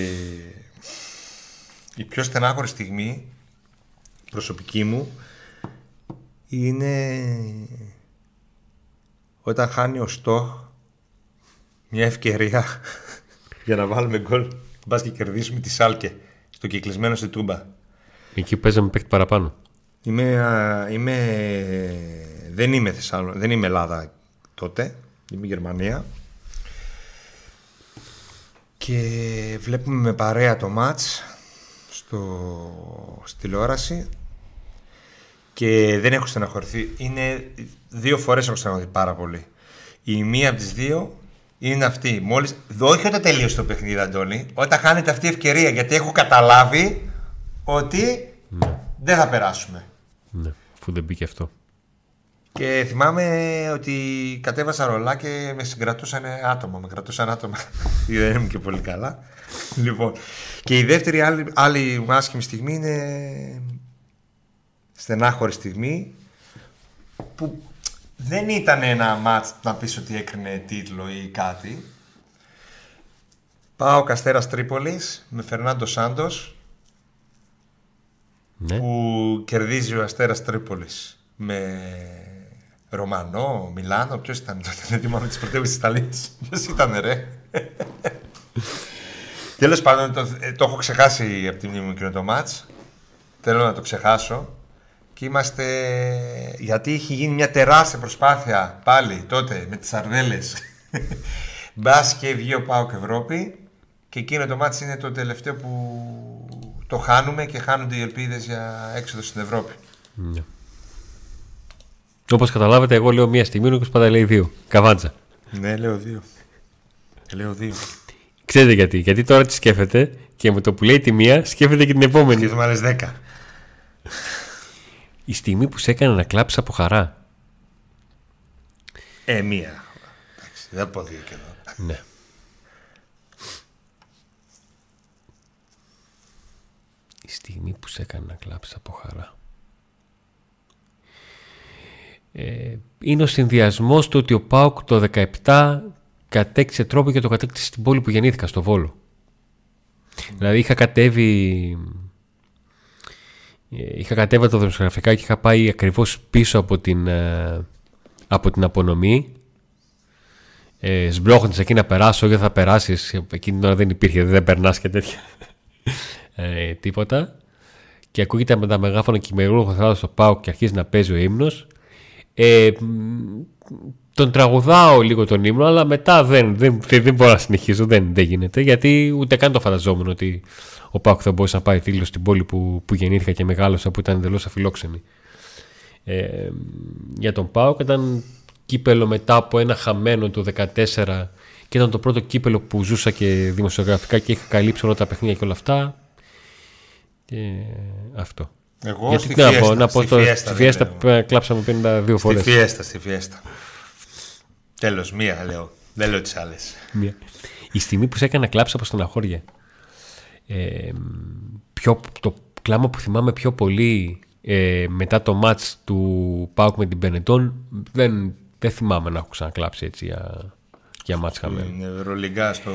η πιο στενάχωρη στιγμή προσωπική μου είναι όταν χάνει ο Στόχ μια ευκαιρία για να βάλουμε γκολ μπας και κερδίσουμε τη Σάλκε στο κυκλισμένο στη Τούμπα. Εκεί που παίζαμε παίχτη παραπάνω. Είμαι, α, είμαι, δεν είμαι Θεσσαλο, δεν είμαι Ελλάδα τότε, είμαι Γερμανία και βλέπουμε με παρέα το μάτς στο, στη τηλεόραση και δεν έχω στεναχωρηθεί. Είναι δύο φορές έχω στεναχωρηθεί πάρα πολύ. Η μία από τις δύο είναι αυτή. Μόλις, όχι όταν τελείωσε το παιχνίδι, Αντώνη, όταν χάνεται αυτή η ευκαιρία, γιατί έχω καταλάβει ότι δεν θα περάσουμε. Ναι, αφού δεν μπήκε αυτό. Και θυμάμαι ότι κατέβασα ρολά και με συγκρατούσαν άτομα. Με κρατούσαν άτομα. δεν ήμουν και πολύ καλά. λοιπόν. Και η δεύτερη άλλη, άλλη μου άσχημη στιγμή είναι στενάχωρη στιγμή που δεν ήταν ένα μάτς να πεις ότι έκρινε τίτλο ή κάτι. Πάω Καστέρας Τρίπολης με Φερνάντο Σάντος Ναι. που κερδίζει ο Αστέρας Τρίπολης με Ρωμανό, Μιλάνο, ποιος ήταν τότε, δεν θυμάμαι τις πρωτεύουσες της Ιταλίας. Ποιος ήταν ρε. Τέλος πάντων, το, ε, το έχω ξεχάσει από τη μνήμη μου εκείνο το μάτς. Θέλω να το ξεχάσω. Και είμαστε... Γιατί είχε γίνει μια τεράστια προσπάθεια πάλι τότε με τις Αρδέλες. Μπας και βγει ο Πάοκ Ευρώπη. Και εκείνο το μάτς είναι το τελευταίο που το χάνουμε και χάνονται οι ελπίδες για έξοδο στην Ευρώπη. ναι. Όπως καταλάβετε, εγώ λέω μία στιγμή, ο Νίκος πάντα λέει δύο. Καβάντζα. Ναι, λέω δύο. Λέω δύο. Ξέρετε γιατί. Γιατί τώρα τη σκέφτεται και με το που λέει τη μία, σκέφτεται και την επόμενη. Και άλλες δέκα. Η στιγμή που σε έκανε να κλάψεις από χαρά. Ε, μία. Εντάξει, δεν θα πω δύο και εδώ. Ναι. Η στιγμή που σε έκανε να κλάψεις από χαρά. Ε, είναι ο συνδυασμός του ότι ο Πάουκ το 17 κατέκτησε τρόπο και το κατέκτησε στην πόλη που γεννήθηκα, στο Βόλο. Δηλαδή είχα κατέβει. Ε, Είχα κατέβει τα δημοσιογραφικά και είχα πάει ακριβώς πίσω από την, ε, από την απονομή ε, σμπρώχνεις εκεί να περάσω, όχι δεν θα περάσεις. Εκείνη την ώρα δεν υπήρχε, δεν περνάς και τέτοια. Ε, τίποτα. Και ακούγεται με τα μεγάφωνα και η μερούχο στο πάω και αρχίζει να παίζει ο ύμνος. Ε, μ, τον τραγουδάω λίγο τον ύμνο, αλλά μετά δεν, δεν, δεν, δεν μπορώ να συνεχίσω, δεν, δεν γίνεται. Γιατί ούτε καν το φανταζόμουν ότι ο Πάουκ θα μπορούσε να πάει τίτλος στην πόλη που, που γεννήθηκα και μεγάλωσα, που ήταν εντελώς αφιλόξενη. Ε, για τον Πάουκ ήταν κύπελο μετά από ένα χαμένο το 2014 και ήταν το πρώτο κύπελο που ζούσα και δημοσιογραφικά και είχα καλύψει όλα τα παιχνίδια και όλα αυτά. Και αυτό. Εγώ Γιατί στη τι να Φιέστα, πω, να πω στη το, Φιέστα στη δεν Φιέστα λέω. π- κλάψαμε 52 Στη φορές. φιέστα, στη φιέστα. Τέλος, μία λέω. Δεν λέω τις άλλες. Μία. Η στιγμή που σε έκανα κλάψει από στεναχώρια. Ε, πιο, το κλάμα που θυμάμαι πιο πολύ ε, μετά το μάτς του Πάουκ με την Πενετών δεν, δεν θυμάμαι να έχω ξανακλάψει έτσι για, για μάτς χαμένο. Είναι Ευρωλυγκά στο.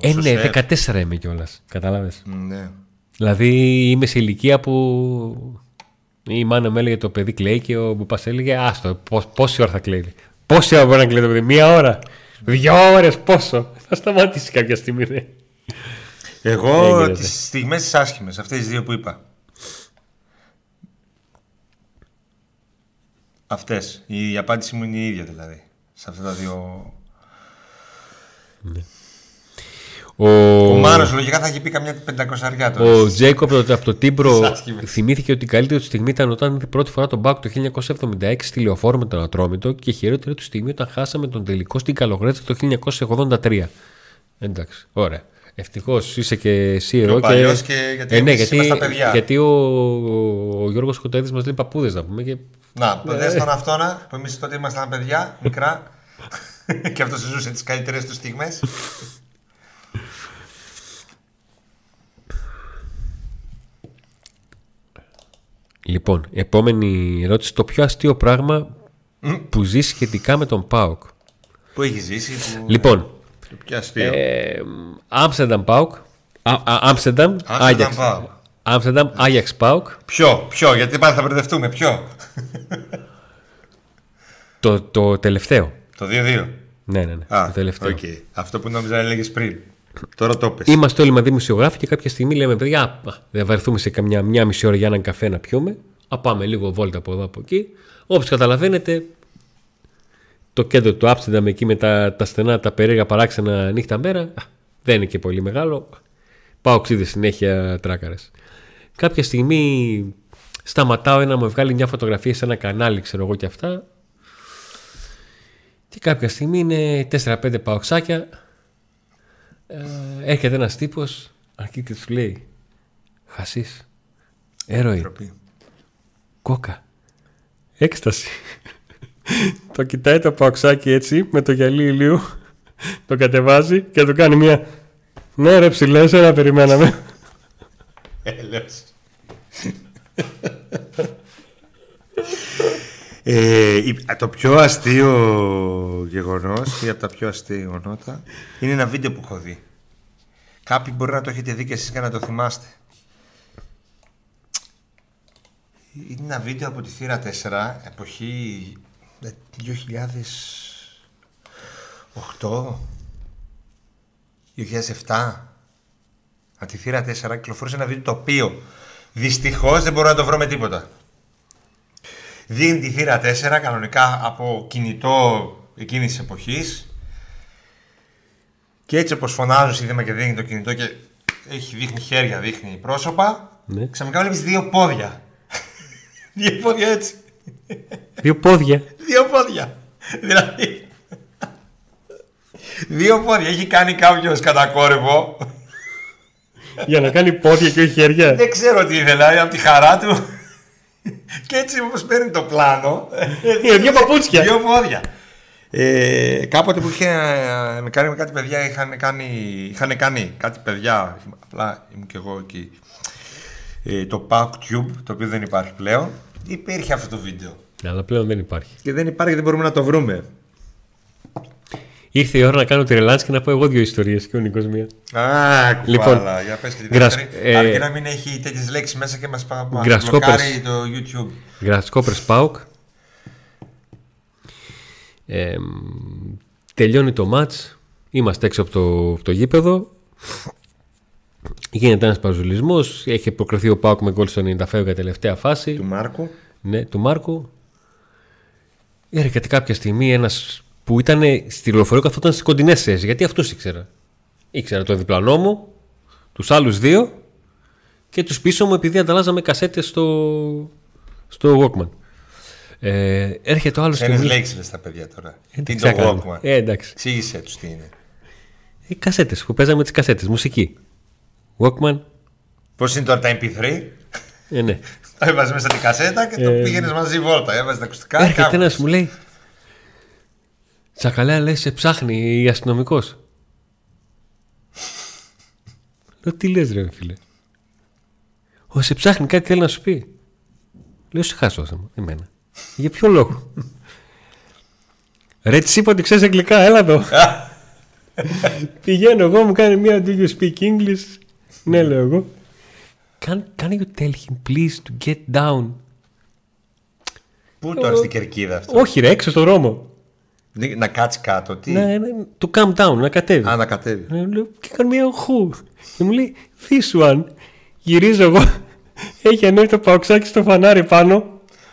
Ε, στο ναι, ΣΕΦ. 14 είμαι κιόλας. Κατάλαβες; Ναι. Δηλαδή είμαι σε ηλικία που η μάνα μου έλεγε το παιδί κλαίει και ο Μπουπάς έλεγε Άστο, πώς, πόση ώρα θα κλαίει; Πόση ώρα μπορεί να κλαίει το παιδί, μία ώρα. Δύο ώρες, πόσο; Θα σταματήσει κάποια στιγμή. Ναι. Εγώ Έγινε, τις στιγμές τις άσχημες, αυτές τις δύο που είπα. Αυτές. Η απάντηση μου είναι η ίδια δηλαδή. Σε αυτά τα δύο. Ο, Ο Μάνος λογικά θα έχει πει καμιά πεντακοσαριά τώρα. ο Τζέικοπ από το- από το Τίμπρο Άσχημες. θυμήθηκε ότι η καλύτερη του στιγμή ήταν όταν είδε πρώτη φορά τον ΠΑΟΚ το 1976 στη λεωφόρο με τον Ατρόμητο και η χειρότερη του στιγμή όταν χάσαμε τον τελικό στην Καλογρέζα το 1983. Εντάξει, ωραία. Ευτυχώς είσαι και εσύ εδώ. ο παλιός και γιατί ε, ναι, εμείς γιατί, είμαστε παιδιά. γιατί ο, ο Γιώργος Κοτέδης μας λέει παππούδες να πούμε. Και... Να, το δες τον αυτόνα που εμείς τότε ήμασταν παιδιά, μικρά. και αυτός ζούσε τις καλύτερες του στιγμές. Λοιπόν, επόμενη ερώτηση. Το πιο αστείο πράγμα που ζεις σχετικά με τον ΠΑΟΚ. που έχει ζήσει. Που... Λοιπόν, Ποιο αστείο. ε, Άμστερνταμ ΠΑΟΚ. Α- α- Άμστερνταμ, Άμστερνταμ, Άγιαξ. ΠΑΟΚ. Άμστερνταμ, Άγιαξ ΠΑΟΚ. Ποιο, ποιο, γιατί πάλι θα μπερδευτούμε, ποιο; Το, το τελευταίο. Το 2-2. Ναι, ναι, ναι. Α, το τελευταίο. οκ. Αυτό που νόμιζα να έλεγες πριν. Τώρα το 'πες. Είμαστε όλοι μαζί δημοσιογράφοι και κάποια στιγμή λέμε: Παιδιά, α, δεν βαρεθούμε σε καμιά μια μισή ώρα για έναν καφέ να πιούμε. Α, πάμε λίγο βόλτα από εδώ από εκεί. Όπως καταλαβαίνετε, το κέντρο του Άμστερνταμ εκεί με τα, τα στενά, τα περίεργα παράξενα νύχτα μέρα α, δεν είναι και πολύ μεγάλο. Πάω ξύδι συνέχεια τράκαρες. Κάποια στιγμή σταματάω ένα να μου βγάλει μια φωτογραφία σε ένα κανάλι, ξέρω εγώ και αυτά. Και κάποια στιγμή είναι 4-5 παοξάκια. Ε, έρχεται ένας τύπος, αρχίζει και του λέει Χασίς, έρωη, Ντροπή. κόκα, έκσταση. το κοιτάει το παοξάκι έτσι, με το γυαλί ηλίου, το κατεβάζει και του κάνει μια «Ναι ρε ψηλέ, ένα περιμέναμε». Έλεος. Ε, η- το πιο αστείο γεγονός ή από τα πιο αστεία γεγονότα είναι ένα βίντεο που έχω δει. Κάποιοι μπορεί να το έχετε δει και εσείς και να το θυμάστε. Είναι ένα βίντεο από τη θύρα 4, εποχή ε, 2008, 2007. Από τη θύρα 4 κυκλοφορούσε ένα βίντεο το οποίο δυστυχώς δεν μπορώ να το βρω με τίποτα. Δίνει τη θύρα 4 κανονικά από κινητό εκείνης της εποχής και έτσι όπως φωνάζουν σύνθημα και δίνει το κινητό και έχει δείχνει χέρια, δείχνει πρόσωπα Ναι. ξαφνικά βλέπεις δύο πόδια. δύο πόδια έτσι. Δύο πόδια. Δύο πόδια. Δηλαδή. Δύο πόδια. Έχει κάνει κάποιος κατακόρυβο. Για να κάνει πόδια και όχι χέρια. Δεν ξέρω τι ήθελα από τη χαρά του. Και έτσι όπως παίρνει το πλάνο. Είναι δύο παπούτσια. Δύο πόδια. Ε, κάποτε που είχε ε, με κάνει με κάτι παιδιά είχαν κάνει, είχαν κάνει κάτι παιδιά απλά ήμουν και εγώ εκεί ε, το Pack Tube το οποίο δεν υπάρχει πλέον υπήρχε αυτό το βίντεο Αλλά πλέον δεν υπάρχει. και δεν υπάρχει δεν μπορούμε να το βρούμε Ήρθε η ώρα να κάνω τη ρελάνς και να πω εγώ δύο ιστορίες και ο Νίκος μία. Α, Λοιπόν, κουβάλα. για πες και την γρασ- δεύτερη. ε, Αρκεί να μην έχει τέτοιες λέξεις μέσα και μας, πα- μας Γρασκόπερς. μπλοκάρει το YouTube. Γρασκόπερς ΠΑΟΚ. Ε, τελειώνει το μάτς. Είμαστε έξω από το, από το γήπεδο. Γίνεται ένας παζουλισμός. Έχει προκριθεί ο ΠΑΟΚ με γκολ στο 90 φεύγα τελευταία φάση. Του Μάρκου. Ναι, του Μάρκου. Έρχεται κάποια στιγμή ένας που ήταν στη λεωφορείο καθόταν στις κοντινές θέσεις. Γιατί αυτούς ήξερα. Ήξερα το διπλανό μου, τους άλλους δύο και τους πίσω μου επειδή ανταλλάζαμε κασέτες στο, στο Walkman. Ε, έρχεται ο άλλος και Ξένες μου λέει... λέξεις λες τα παιδιά τώρα. Ε, Τι τι είναι θα το κάνουμε. Walkman; Ε, εντάξει. Εξήγησέ τους τι είναι. Ε, κασέτες που παίζαμε τις κασέτες, μουσική. Walkman, Πώς είναι τώρα τα MP3; ε, ναι. Το έβαζες μέσα την κασέτα και το πήγαινες μαζί βόλτα. Έβαζες τα ακουστικά. Έρχεται κάπου. ένας μου λέει Τσακαλέα λέει σε ψάχνει η αστυνομικός. Λέω τι λες ρε φίλε. Ο σε ψάχνει κάτι θέλει να σου πει. Λέω σε χάσω θέμα εμένα. Για ποιο λόγο; Ρε της είπα ότι ξέρεις αγγλικά έλα εδώ. Πηγαίνω εγώ μου κάνει μια Do you speak English; Ναι λέω εγώ. Can, can you tell him please to get down; Πού τώρα στην κερκίδα αυτό; Όχι ρε έξω στο δρόμο Να κάτσει κάτω. Τι; να, να, to calm down, να κατέβει. Α, να κατέβει. Ε, λέω, και κάνω μια οχού. Και μου λέει, this one. Γυρίζω εγώ. Έχει ανέβει το παουξάκι στο φανάρι πάνω.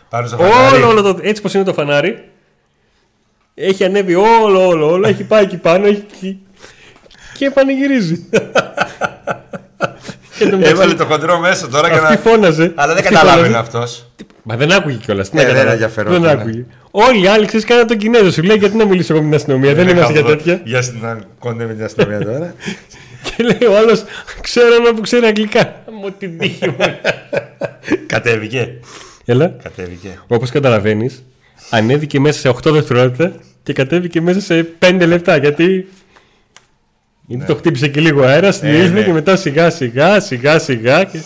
Πάνω στο φανάρι. Όλο, όλο το, έτσι πως είναι το φανάρι. Έχει ανέβει όλο, όλο, όλο. Έχει πάει εκεί πάνω. Έχει... και πανηγυρίζει. Και το Έβαλε το χοντρό μέσα τώρα για Αυτή να. φώναζε. Αλλά δεν Αυτή καταλάβαινε φώναζε. αυτός. Μα δεν άκουγε κιόλας. Ναι, δεν ενδιαφερόταν, Δεν ναι. άκουγε. Όλοι οι άλλοι ξέρεις κάναν τον Κινέζο. Σου λέει γιατί να μιλήσω εγώ με την αστυνομία; Δεν είμαστε για τέτοια. Για να κόντευε την αστυνομία τώρα. Και λέει ο άλλος, ξέρω ένα που ξέρει αγγλικά. Μου την τύχη μου. Κατέβηκε. Έλα. Κατέβηκε. Όπως καταλαβαίνεις, ανέβηκε μέσα σε 8 δευτερόλεπτα και κατέβηκε μέσα σε 5 λεπτά. Γιατί. Γιατί το χτύπησε και λίγο αέρα, συνήθιζε ναι. και μετά σιγά σιγά σιγά σιγά. Και...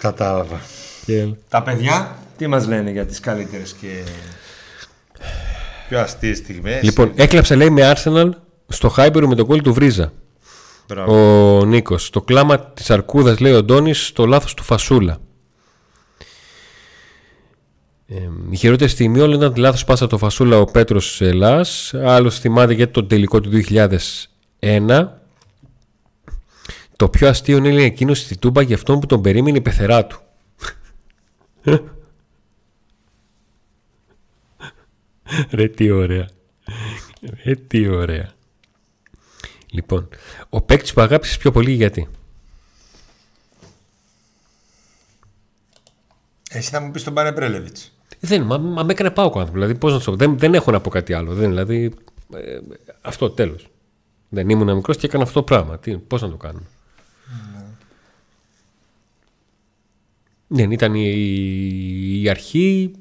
Κατάλαβα. και έλα. Τα παιδιά τι μας λένε για τις καλύτερες και πιο αστείες στιγμές. Λοιπόν, έκλαψε λέει με Arsenal στο Χάιμπερου με τον κόλλη του Βρίζα. Μπράβο. Ο Νίκος. Το κλάμα της Αρκούδας, λέει ο Ντόνη, στο λάθος του Φασούλα. Ε, η χειρότερη στιγμή όλη ήταν τη λάθος πάσα το Φασούλα ο Πέτρος Ελλάς. Άλλο θυμάται γιατί τον τελικό του 2001. Το πιο αστείο είναι λέει, εκείνος στη Τούμπα για αυτόν που τον περίμενε η πεθερά του. Ρε τι ωραία. Ρε τι ωραία. Λοιπόν, ο παίκτης που αγάπησες πιο πολύ γιατί; Εσύ θα μου πεις τον Πανεπρέλεβιτς. Δεν, μα, μα με έκανε πάω άνθρωπο. Δηλαδή, πώς να σου πω, δεν, δεν έχω να πω κάτι άλλο. Δεν, δηλαδή, ε, αυτό τέλος. Δεν ήμουν μικρός και έκανα αυτό το πράγμα. Τι, πώς να το κάνω. Δεν ήταν η, η, η αρχή,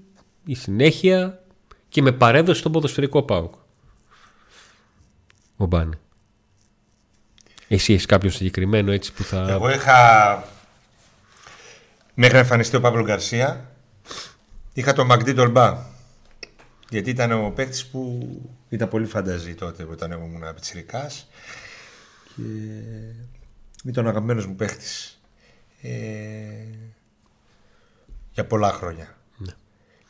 η συνέχεια και με παρέδωσε στον ποδοσφαιρικό πάοκ. Ο Μπάνι. Εσύ έχεις κάποιο συγκεκριμένο έτσι που θα. Εγώ είχα. Μέχρι να εμφανιστεί ο Παύλο Γκαρσία, είχα τον Μαγντή Τολμπά. Γιατί ήταν ο παίκτης που ήταν πολύ φανταζή τότε όταν εγώ ήμουν πιτσιρικάς και ήταν ο αγαπημένος μου παίκτης για πολλά χρόνια.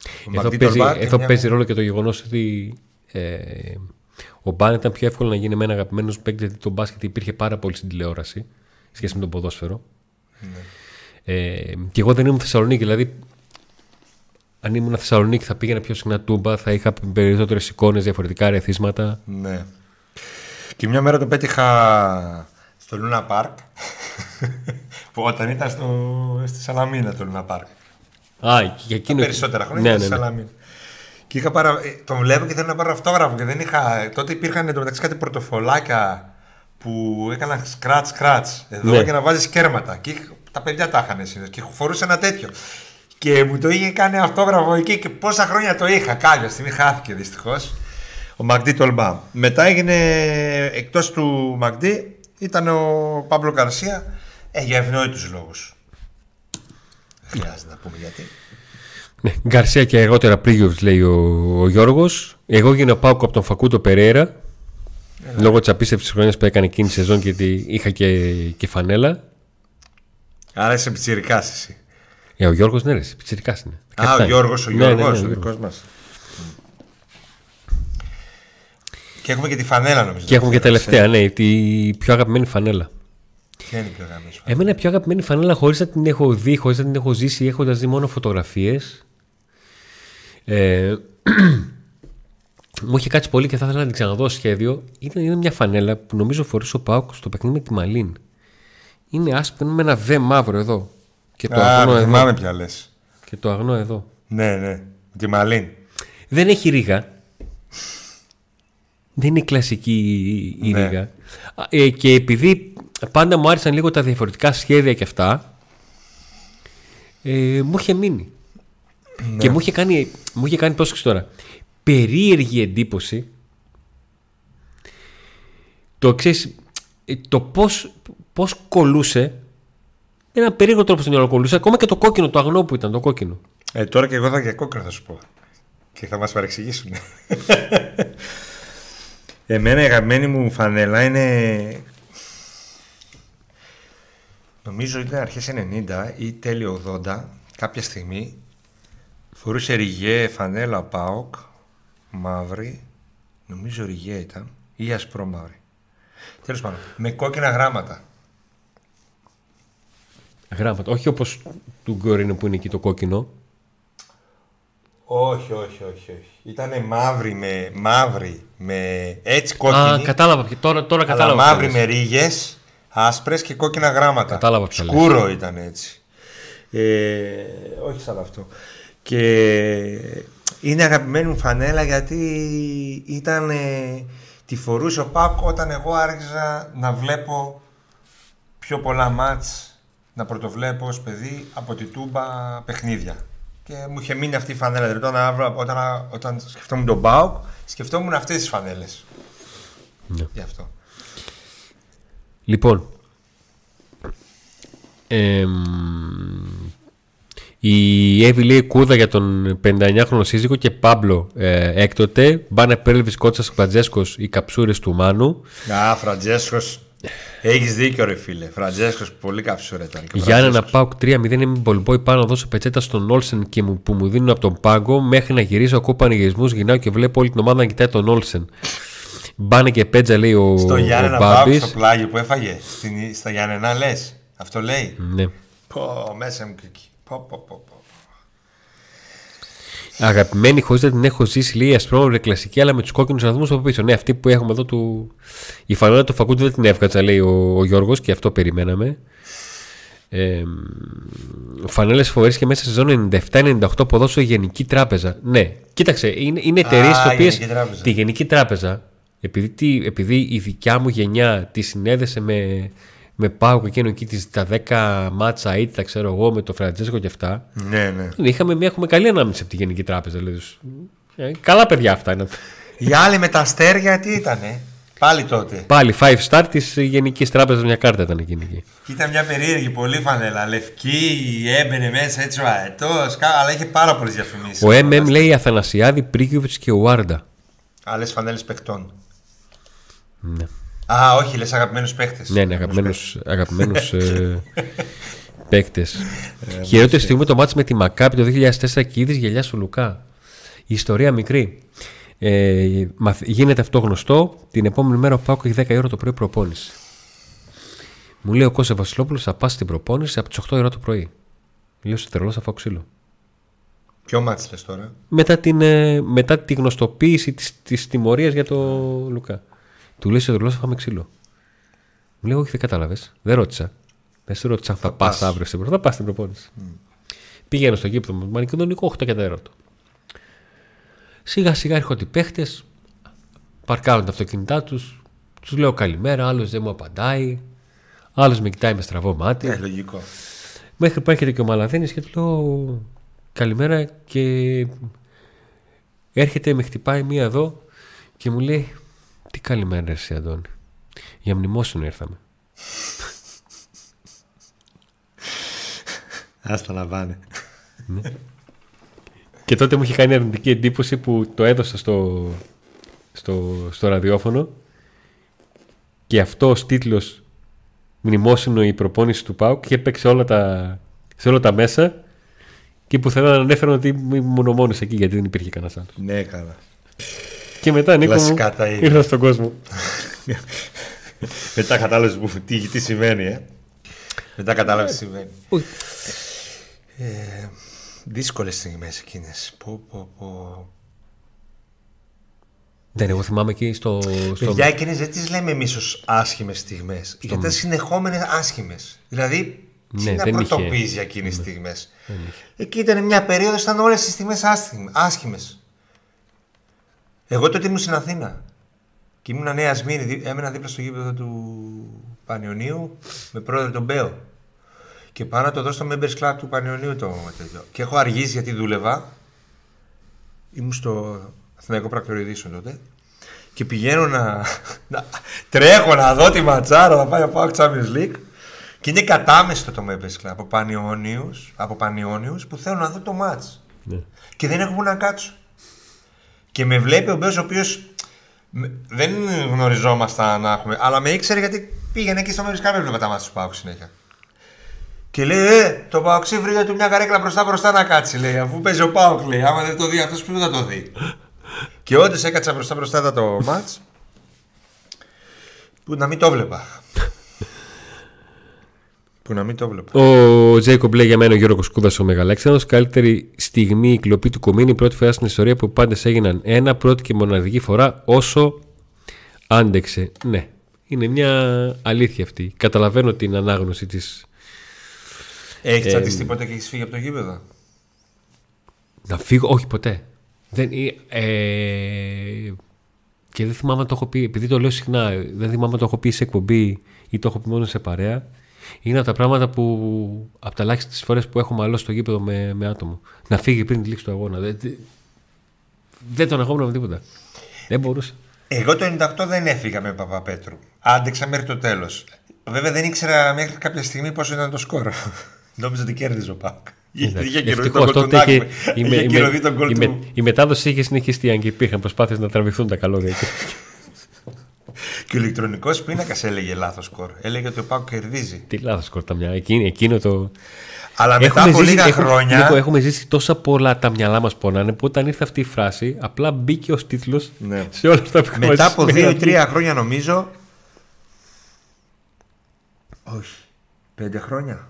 Ο Εδώ Μαγντή παίζει, Τολμπά εδώ μια- παίζει ρόλο και το γεγονός ότι ε, ο Μπάν ήταν πιο εύκολο να γίνει με ένα αγαπημένος παίκτη γιατί το μπάσκετ υπήρχε πάρα πολύ στην τηλεόραση σε σχέση με τον ποδόσφαιρο. Ε, και εγώ δεν ήμουν Θεσσαλονίκη, δηλαδή αν ήμουν Θεσσαλονίκη θα πήγαινα πιο συχνά τούμπα, θα είχα περισσότερες εικόνες, διαφορετικά ρεθίσματα. Ναι. Και μια μέρα το πέτυχα στο Λούνα Πάρκ. που όταν ήταν στο, στη Σαλαμίνα το Λούνα Πάρκ. Α, και εκείνο. Περισσότερα χρόνια Ναι, ήταν ναι, στη ναι. Σαλαμίνα. Και είχα παρα... ε, τον βλέπω και θέλω να πάρω αυτόγραφο και δεν είχα. Τότε υπήρχαν εντωμεταξύ κάτι πορτοφολάκια που έκαναν σκράτ σκράτ εδώ Ναι. και να βάζεις κέρματα. Και είχα- τα παιδιά τα είχαν συνήθως και φορούσε ένα τέτοιο. Και μου το είχε κάνει αυτόγραφο εκεί και πόσα χρόνια το είχα. Κάποια στιγμή χάθηκε δυστυχώς. Ο Μαγντή Τολμπά. Μετά έγινε εκτός του Μαγντή ήταν ο Παύλο Καρσία ε, για ευνόητους λόγους. Δεν χρειάζεται να πούμε γιατί. Ναι, Γκαρσία και αργότερα Πρίγιοβιτς λέει ο, ο Γιώργος. Εγώ γίνω πάουκο από τον Φακούτο Περέρα. Λόγω της απίστευτης χρονιάς που έκανε εκείνη τη σεζόν και ότι είχα και, και φανέλα. Άρα είσαι πιτσιρικάς εσύ. Ε, ο Γιώργος ναι, ρε, πιτσιρικάς είναι. Α, ο Γιώργος, ο Ναι, ναι, Γιώργος, ναι, ο ναι. δικός μας. Και έχουμε και τη φανέλα νομίζω. Και έχουμε και τελευταία, ναι, τη πιο αγαπημένη φανέλα. Ποια είναι η πιο αγαπημένη σου φανέλα; Εμένα η πιο αγαπημένη φανέλα χωρίς να την έχω δει, χωρίς να την έχω ζήσει, έχοντας δει μόνο φωτογραφίες. Ε, μου είχε κάτσει πολύ και θα ήθελα να την ξαναδώ σχέδιο. Ήταν, είναι μια φανέλα που νομίζω φορούσε ο Πάουκ στο παιχνίδι με τη Μαλίν. Είναι άσπρο με ένα βε μαύρο εδώ. Και το, αγνό Α, εδώ. θυμάμαι ποια λες. και το αγνό εδώ. Ναι, ναι. Τη Μαλίν. Δεν έχει ρίγα. Δεν είναι κλασική η Ναι. ρίγα. Α, Ε, και επειδή πάντα μου άρεσαν λίγο τα διαφορετικά σχέδια και αυτά, ε, μου είχε μείνει. Και μου είχε κάνει, μου είχε κάνει πρόσεξε τώρα, περίεργη εντύπωση το ξέρεις, ε, το πώς, πώς κολούσε ένα περίεργο τρόπο στον μυαλό κολούσε ακόμα και το κόκκινο, το αγνό που ήταν το κόκκινο Ε, τώρα και εγώ θα για κόκκινο θα σου πω. Και θα μας παρεξηγήσουν. Εμένα η αγαπημένη μου φανέλα είναι... Νομίζω ήταν αρχές 90 ή τέλειο 80, κάποια στιγμή, φορούσε ριγέ φανέλα ΠΑΟΚ, μαύρη, νομίζω ριγέ ήταν, ή ασπρόμαυρη. Τέλος πάντων, με κόκκινα γράμματα. γράμματα, όχι όπως του Γκόρινου που είναι εκεί το κόκκινο Όχι, όχι, όχι. όχι. Ήταν μαύρη με, μαύρη με έτσι κόκκινη. Α, κατάλαβα. ποιο- Τώρα, τώρα αλλά κατάλαβα. μαύρη ποιος με λες. Ρίγε, άσπρες και κόκκινα γράμματα. Κατάλαβα ποιο λες. Σκούρο ήταν έτσι. Ε, όχι σαν αυτό. Και είναι αγαπημένη μου φανέλα γιατί ήταν. ε, τη φορούσε ο Πάκ όταν εγώ άρχισα να βλέπω πιο πολλά μάτς να πρωτοβλέπω ως παιδί από τη Τούμπα παιχνίδια. Και μου είχε μείνει αυτή η φανέλα. Δηλαδή, όταν, άβρα- όταν, όταν σκεφτόμουν τον Μπάουκ, σκεφτόμουν αυτές τις φανέλες. Ναι. Γι' αυτό. Λοιπόν. εμ, η Εύη λέει κούδα για τον 59χρονο σύζυγο και Πάμπλο ε, έκτοτε. Μπάνε Πέρλβης Κότσας Φραντζέσκος οι καψούρες του Μάνου. Α, Φραντζέσκος. Έχεις δίκιο ρε φίλε. Φραντζέσκος πολύ καψούρα ήταν. και ο Γιάννενα Φραντζέσκος. πάω 3-0 είμαι μπολμπόι πάνω να δώσω πετσέτα στον Όλσεν και μου, που μου δίνουν από τον πάγκο μέχρι να γυρίσω ακούω πανηγυρισμούς. Γυρνάω και βλέπω όλη την ομάδα να κοιτάει τον Όλσεν. Μπάνε και πέτζα λέει ο, Στο ο Γιάννενα Πάουκ Μπάμπης. στο πλάγιο που έφαγε. Στην, στα Γιάννενα λες. Αυτό λέει. Ναι. Πω, μέσα μου και εκεί. Πω, πω, πω, πω. Αγαπημένη, χωρίς να την έχω ζήσει, λέει ασπρόμαυρη κλασική, αλλά με τους κόκκινους αδμού από πίσω. Ναι, αυτή που έχουμε εδώ του. Η φανέλα του Φακούντου δεν την έβγατσα, λέει ο, ο Γιώργος, και αυτό περιμέναμε. Ε, Φανέλες φοβερές και μέσα στη ζώνη 97-98 ποδόσφαιρο Γενική Τράπεζα. Ναι, κοίταξε, είναι, είναι εταιρείες Α, τι οποίες. Γενική Τράπεζα. Τη Γενική Τράπεζα, επειδή, τι- επειδή η δικιά μου γενιά τη συνέδεσε με, με Πάουκ εκείνο εκεί τις, τα 10 μάτσα ή τα ξέρω εγώ με το Φραντζέσκο και αυτά. Ναι, ναι. Είχαμε, μια- έχουμε καλή ανάμνηση από τη Γενική Τράπεζα. Δηλαδή. Ε, καλά παιδιά αυτά είναι. Οι άλλοι με τα αστέρια τι ήτανε; Πάλι τότε. Πάλι 5 star της Γενικής Τράπεζας, μια κάρτα ήταν εκείνη εκεί. Και Ήταν μια περίεργη πολύ φανέλα. Λευκή, έμπαινε μέσα έτσι ο αετός, κα- αλλά είχε πάρα πολλές διαφημίσεις. Ο MM λέει Αθανασιάδη, Πρίγκιοβιτ και ο Βάρντα. Άλλες φανέλες παιχτών. Ναι, Α, όχι, λες αγαπημένους παίχτε. ναι, ναι αγαπημένου ε, παίκτες. Χειρότερη στιγμή το μάτς με τη Μακάπη το 2004 και είδες γελιά στο Λουκά. Η ιστορία μικρή. Ε, μαθ- γίνεται αυτό γνωστό. Την επόμενη μέρα ο Πάκο έχει 10 η ώρα το πρωί προπόνηση. Μου λέει ο Κώστας Βασιλόπουλος θα πας στην προπόνηση από τις 8 η ώρα το πρωί. Λέω σε τρελό θα φάω ξύλο. Ποιο μάτι λες τώρα; μετά, την, ε, μετά τη γνωστοποίηση της, της τιμωρίας για το Λουκά. Του λέει σε τρελό θα φάμε ξύλο. Μου λέει όχι δεν κατάλαβες. Δεν ρώτησα. Δεν σε ρώτησα αν θα, πας πας. αύριο στην προπόνηση. Θα πας στην προπόνηση. Πηγαίνω στο γήπεδο μου. Μακεδονικό 8 και 4. Σιγά σιγά έρχονται οι παίχτες. Παρκάρουν τα αυτοκίνητά τους. Τους λέω καλημέρα. Άλλος δεν μου απαντάει. Άλλος με κοιτάει με στραβό μάτι. Ε, λογικό. Μέχρι που έρχεται και ο Μαλαδένης και του λέω καλημέρα και έρχεται, με χτυπάει μία εδώ και μου λέει τι καλημέρα ρε εσύ Αντώνη. Για μνημόσυνο ήρθαμε. Άστα να πάνε. Και τότε μου είχε κάνει αρνητική εντύπωση που το έδωσα στο, στο, στο ραδιόφωνο και αυτό ως τίτλος μνημόσυνο η προπόνηση του ΠΑΟΚ και έπαιξε όλα τα, σε όλα τα μέσα και που θέλω να ανέφεραν ότι ήμουν ο μόνος εκεί γιατί δεν υπήρχε κανένας άλλος. Ναι, καλά. Και μετά Νίκο μου, Κλασικά τα ίδια. ήρθα στον κόσμο. Μετά κατάλαβες που τι, τι σημαίνει, ε. Μετά κατάλαβες τι σημαίνει. Όχι. Ε, Δύσκολες στιγμές εκείνες. Πω, πω, πω. Δεν, εγώ θυμάμαι εκεί στο. στο... Παιδιά, εκείνες δεν τις λέμε εμείς ως άσχημες στιγμές. Γιατί ήταν συνεχόμενες άσχημες. Δηλαδή, τι Ναι, να δεν είχε. πρωτοποιεί για εκείνες τι στιγμές. Εκεί ήταν μια περίοδος, ήταν όλες τι στιγμές άσχημες. Εγώ τότε ήμουν στην Αθήνα. Και ήμουν Νέας Σμύρνη, δι- έμενα δίπλα στο γήπεδο του Πανιωνίου με πρόεδρο τον Μπέο. Και πάω να το δω στο Members Club του Πανιωνίου το τέτοιο. Και έχω αργήσει γιατί δούλευα. Ήμουν στο Αθηναϊκό Πρακτορείο Ειδήσεων τότε. Και πηγαίνω να, να- Τρέχω να δω τη ματσάρα, να πάει να πάω Champions League. Και είναι κατάμεστο το Members Club από Πανιόνιους, από Πανιόνιους που θέλουν να δω το μάτς. Ναι. Και δεν έχω που να κάτσω. Και με βλέπει ο Μπέος ο οποίος με- δεν γνωριζόμασταν να έχουμε, αλλά με ήξερε γιατί πήγαινε εκεί στο Members Club έβλεπε τα μάτια του Πάουκ συνέχεια. Και λέει, Ε, το Παοξί βρήκε του μια καρέκλα μπροστά μπροστά να κάτσει. Λέει, αφού παίζει ο Πάουκ, λέει. Άμα δεν το δει αυτός, πού θα το δει. και όντως έκατσα μπροστά μπροστά ήταν το μάτ. Που να μην το βλέπα. Που να μην το βλέπω. Ο Τζέικομπ λέει για μένα ο Γιώργος Κούδας ο Μεγαλέξανδρο. Καλύτερη στιγμή η κλοπή του Κομίνη. Πρώτη φορά στην ιστορία που πάντες έγιναν ένα. Πρώτη και μοναδική φορά όσο άντεξε. Ναι, είναι μια αλήθεια αυτή. Καταλαβαίνω την ανάγνωση της. Έχεις Ε, τσαντιστεί τίποτα και έχεις φύγει από το γήπεδο; Να φύγω, όχι ποτέ. Δεν, ε, ε, και δεν θυμάμαι αν το έχω πει, επειδή το λέω συχνά, δεν θυμάμαι αν το έχω πει σε εκπομπή ή το έχω πει μόνο σε παρέα. Είναι από τα πράγματα που από τα ελάχιστες φορές που έχω μαλώσει στο γήπεδο με, με άτομο. Να φύγει πριν τη λήξη του αγώνα. Δεν, δεν- δεν τον αγώνα με τίποτα. Δεν μπορούσα. Εγώ το 98 δεν έφυγα με Παπαπέτρου. Άντεξα μέχρι το τέλος. Βέβαια δεν ήξερα μέχρι κάποια στιγμή πόσο ήταν το σκορ. Νόμιζα ότι κέρδιζε ο Πάουκ. Είχε είχε κυρωθεί Ευτυχώς, τον τότε κολ είχε- του η, Νάκη. με- Είχε η, κυρωθεί με- τον κολ η, με- του. η μετάδοση είχε συνεχιστεί αν και υπήρχαν προσπάθειες να τραβηθούν τα καλώδια. εκεί. Και ο ηλεκτρονικός πίνακας έλεγε λάθος σκορ. Έλεγε ότι ο Πάουκ κερδίζει. Τι λάθος κορτά μια. Εκείνο, εκείνο το. Αλλά μετά από λίγα έχουμε- χρόνια. Νίκο, έχουμε ζήσει τόσα πολλά τα μυαλά μας πονάνε που όταν ήρθε αυτή η φράση απλά μπήκε ω τίτλος Ναι. σε όλα αυτά που έχουμε Μετά από ζήσει. δύο ή τρία χρόνια νομίζω. Όχι. Πέντε χρόνια.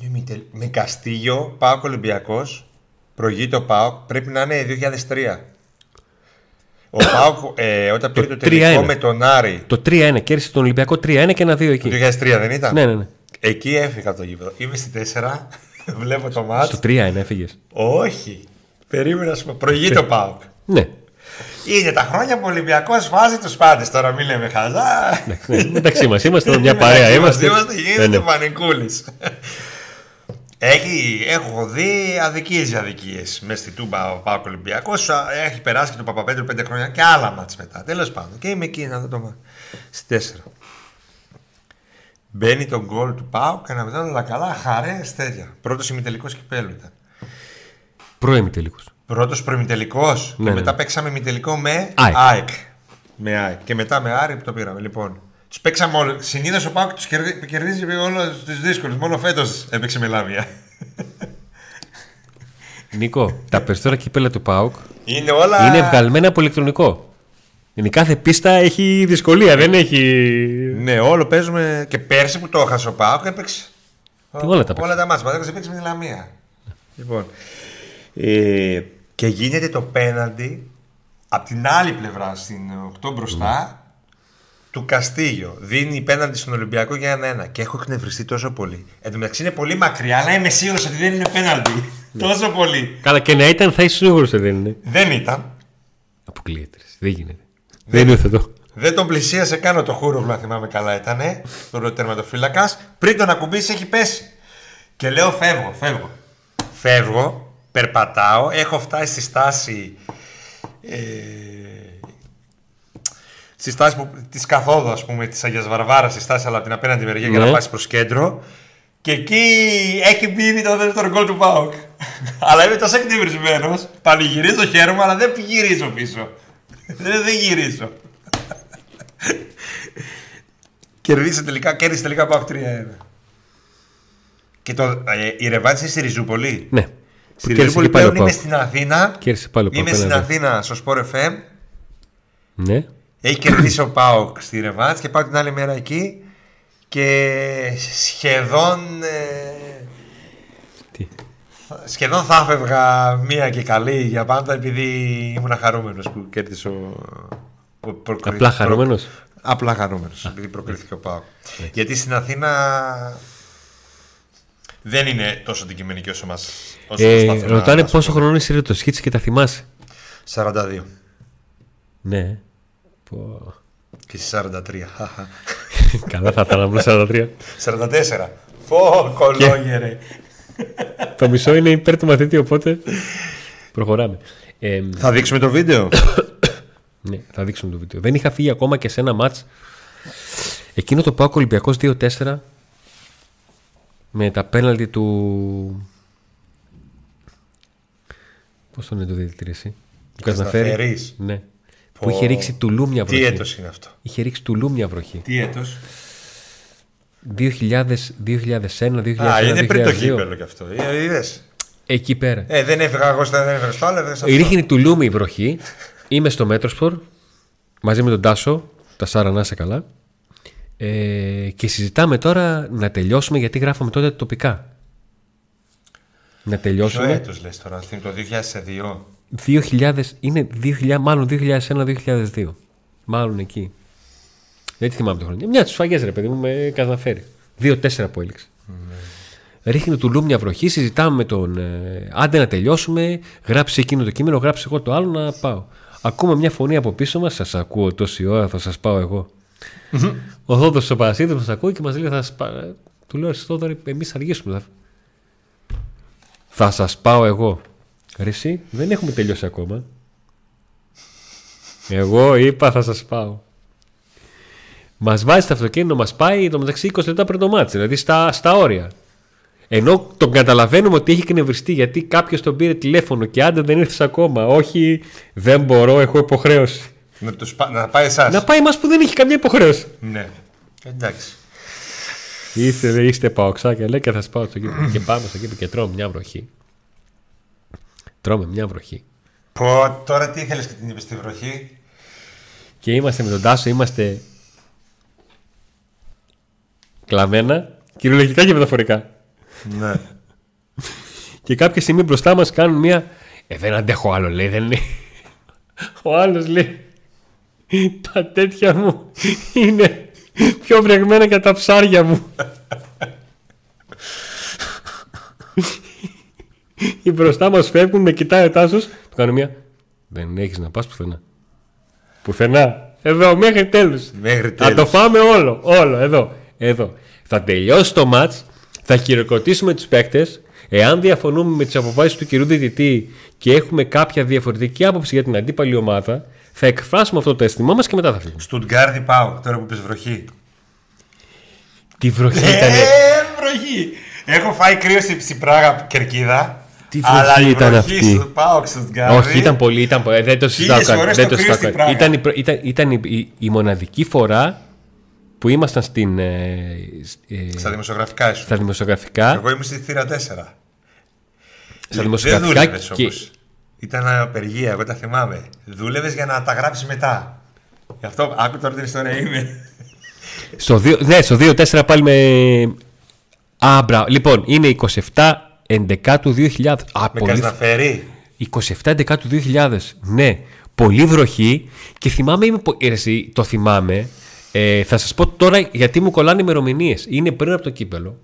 Είναι μη τελ- με Καστίγιο, Πάοκ Ολυμπιακός. Προηγείται ο Πάοκ. Πρέπει να είναι 2003. Ο Πάοκ ε, όταν πήρε το, Το τελικό 3-1. με τον Άρη. Το 3-1, κέρδισε τον Ολυμπιακό 3-1 και ένα 2 Το εκεί. 2003 δεν ήταν; Ναι, ναι, ναι. Εκεί έφυγα από το γήπεδο. Είμαι στη 4. Βλέπω το μάτς. Στο 3-1 έφυγες. Όχι. Περίμενα να σου πω. Προηγείται ο Πάοκ. Ναι. Είναι τα χρόνια που ο Ολυμπιακός βάζει τους πάντες. Τώρα μην λέμε χαζά. ναι. Μεταξύ μα είμαστε μια παρέα. Μεταξύ μας Είμαστε. Είμαστε Ναι, γίνεται ναι. πανικούλης. Έχει, έχω δει αδικίες για αδικίες μέσα στη Τούμπα ο Πάοκ Ολυμπιακός. Έχει περάσει και το Παπαπέτρου πέντε χρόνια και άλλα μάτς μετά. Τέλος πάντων. Και είμαι εκεί να δω το μάτς. Στη τέσσερα. Μπαίνει τον γκολ του Πάοκ και να μετά όλα καλά, χαρές τέτοια. Πρώτος ημιτελικός κυπέλου ήταν. Πρώιμη τελικώ. Πρώτος προημιτελικό. Ναι, και ναι. μετά παίξαμε ημιτελικό με ΑΕΚ. ΑΕΚ. Με ΑΕΚ. Και μετά με Άρη που το πήραμε. Λοιπόν, τους παίξαμε όλοι. Συνήθως ο Πάουκ τους κερδίζει όλου του δύσκολου. Μόνο φέτος έπαιξε με Λάμια. Νίκο, τα περισσότερα κύπελα του ΠΑΟΚ Είναι όλα. είναι βγαλμένα από ηλεκτρονικό. Είναι κάθε πίστα έχει δυσκολία, δεν έχει. Ναι, όλο παίζουμε. Και πέρσι που το έχασε ο Πάουκ έπαιξε. όλα τα Όλα τα μάτια. Πατέρα έπαιξε με τη Λαμία. Λοιπόν. Ε, και γίνεται το πέναντι από την άλλη πλευρά, στην 8 μπροστά, του Καστίγιο. Δίνει πέναντι στον Ολυμπιακό για ένα-ένα. Και έχω εκνευριστεί τόσο πολύ. Εν τω μεταξύ είναι πολύ μακριά, αλλά είμαι σίγουρος ότι δεν είναι πέναντι. τόσο πολύ. Καλά, και να ήταν θα είσαι σίγουρος ότι δεν είναι. Δεν ήταν. Αποκλείεται. Δεν γίνεται. Δεν είναι αυτό. Δεν τον πλησίασε καν το χούρο, αν θυμάμαι καλά ήτανε. Τον τερματοφύλακας. Πριν τον ακουμπήσει, έχει πέσει. Και λέω: Φεύγω, φεύγω. Φεύγω, περπατάω. Έχω φτάσει στη στάση. Ε, στη στάση που, της καθόδου, ας πούμε, της Αγίας Βαρβάρας, στη στάση αλλά από την απέναντι μεριά για Ναι. να πάσει προς κέντρο. Και εκεί έχει μπει ήδη το δεύτερο γκολ του Πάουκ. αλλά είμαι τόσο εκνευρισμένος. Πανηγυρίζω χαίρομαι, αλλά δεν γυρίζω πίσω. δεν, δεν γυρίζω. Κερδίσε τελικά, κέρδισε τελικά από 3-1. Και το, ε, η ρεβάνση στη Ριζούπολη. Ναι. Στη Που κέρδισε Ριζούπολη και πάλι ο πλέον είμαι ΠΑΟΚ. στην Αθήνα. Κέρδισε πάλι ο ΠΑΟΚ, Είμαι στην ένα-δύο. Αθήνα στο Sport FM. Ναι. Έχει κερδίσει ο Πάοκ στη ρεβάνση και πάω την άλλη μέρα εκεί. Και σχεδόν. ε, Τι; σχεδόν θα έφευγα μία και καλή για πάντα επειδή ήμουν χαρούμενο που κέρδισε ο. ο- προκρι- Απλά προ- χαρούμενος; Απλά χαρούμενο επειδή προκρίθηκε ο Πάοκ. Γιατί στην Αθήνα δεν είναι τόσο αντικειμενική όσο μα. Ε, ρωτάνε πόσο χρόνο είσαι ρε, το σκίτσε και τα θυμάσαι; 42 Ναι. Πω. και εσύ 43. Χαχα. Καλά θα ήταν να βρω 43. 44. Πω, κολόγερε. το μισό είναι υπέρ του μαθητή, οπότε προχωράμε. Ε, Θα δείξουμε το βίντεο; ναι, θα δείξουμε το βίντεο. Δεν είχα φύγει ακόμα και σε ένα μάτς. Εκείνο το Πάοκ Ολυμπιακός 2-4 με τα πέναλτι του... Πώς τον είναι το διαιτητή εσύ; Του Καζναφέρη. Καζναφέρης. Ναι. Που Πω. είχε ρίξει τουλού μια βροχή. Τι έτος είναι αυτό; Είχε ρίξει τουλού μια βροχή. Τι έτος; 2000, 2001, 2001, Α, είναι πριν το 2002. κύπελο κι αυτό. Ε, είδες. Εκεί πέρα. Ε, δεν έφυγα εγώ στα δεν έφυγα στο άλλο, έφυγα σε αυτό. Ρίχνει τουλούμι η βροχή. Είμαι στο Μέτροσπορ μαζί με τον Τάσο. Τα Σάρα να είσαι καλά. Ε, και συζητάμε τώρα να τελειώσουμε γιατί γράφαμε τότε τοπικά. Να Ποιο τελειώσουμε. έτος λες τώρα, στην- το 2002. 2000, είναι 2000, μάλλον 2001-2002. Μάλλον εκεί. Δεν τη θυμάμαι το χρόνο. Μια τη σφαγές, ρε παιδί μου, με καταφέρει. 2-4 που έλεξε. Ρίχνει του Λου μια βροχή, συζητάμε με τον. Ε, άντε να τελειώσουμε. Γράψει εκείνο το κείμενο, γράψει εγώ το άλλο να πάω. Ακούμε μια φωνή από πίσω μας. Σας ακούω τόση ώρα, θα σας πάω εγώ. Ο Θόδωρος ο Παρασίδης μας ακούει και μας λέει: Θα σας πά... Του λέω: Εσύ Θόδωρη, εμείς θα αργήσουμε. Θα, θα σας πάω εγώ. Ρε εσύ, δεν έχουμε τελειώσει ακόμα. Εγώ είπα θα σας πάω. Μας βάζει στο αυτοκίνητο, μας πάει το μεταξύ 20 λεπτά πριν το μάτς, δηλαδή στα, στα όρια. Ενώ τον καταλαβαίνουμε ότι έχει εκνευριστεί γιατί κάποιος τον πήρε τηλέφωνο και άντε δεν ήρθες ακόμα. Όχι, δεν μπορώ, έχω υποχρέωση. Να, τους, πα- να πάει εσάς. Να πάει μας που δεν έχει καμία υποχρέωση. Ναι. Εντάξει. Είστε, είστε παοξάκια, λέει και θα σας πάω στο κήπο. και πάμε στο κήπο και τρώμε μια βροχή. Τρώμε μια βροχή. Πω, τώρα τι ήθελες και την είπες στη βροχή; Και είμαστε με τον Τάσο, είμαστε κλαμμένα, κυριολεκτικά και μεταφορικά. ναι. Και κάποια στιγμή μπροστά μας κάνουν μια. Ε, δεν αντέχω άλλο, λέει. Δεν είναι. Ο άλλος λέει. Τα τέτοια μου είναι πιο βρεγμένα και τα ψάρια μου. Οι μπροστά μας φεύγουν, με κοιτάει ο Τάσος, του κάνω μια. Δεν έχεις να πας πουθενά. Πουθενά. Εδώ, μέχρι τέλους. Μέχρι Θα το τέλους. φάμε όλο, όλο, εδώ, εδώ. Θα τελειώσει το μάτς, θα χειροκροτήσουμε τους παίκτες. Εάν διαφωνούμε με τις αποφάσεις του κυρίου διαιτητή και έχουμε κάποια διαφορετική άποψη για την αντίπαλη ομάδα, θα εκφράσουμε αυτό το αίσθημά μας και μετά θα φύγουμε. Στουτγκάρδι πάω, τώρα που πες βροχή. Τι βροχή ήταν. Ε, βροχή. Έχω φάει κρύο στη, στη Πράγα κερκίδα. Τι βροχή αλλά η ήταν βροχή αυτή; στο πάω Στουτγκάρδι. Όχι, ήταν πολύ, ήταν πολύ. Δεν το συζητάω Χίλιες καν. φορές Δεν το το κρύο συζητάω στην καν. Πράγα. Ήταν, η προ- ήταν, ήταν η, η- η μοναδική φορά που ήμασταν στην, ε, ε, Στα δημοσιογραφικά ήσουν. στα δημοσιογραφικά. Εγώ ήμουν στη θύρα 4. Στα δημοσιογραφικά Δεν δούλευες και- όμως. Ήταν απεργία, εγώ τα θυμάμαι. Δούλευες για να τα γράψεις μετά. Γι' αυτό άκου τώρα την ιστορία είμαι. Στο 2, ναι, στο 2-4 πάλι με. Α, μπράβο. Λοιπόν, είναι 27 11 2000. Α, Με πολύ... κάνει να φέρει. 27 11 2000. Ναι, πολύ βροχή. Και θυμάμαι, είμαι... πο- ε, εσύ, το θυμάμαι. Ε, θα σας πω τώρα γιατί μου κολλάνε ημερομηνίες. Είναι πριν από το κύπελο.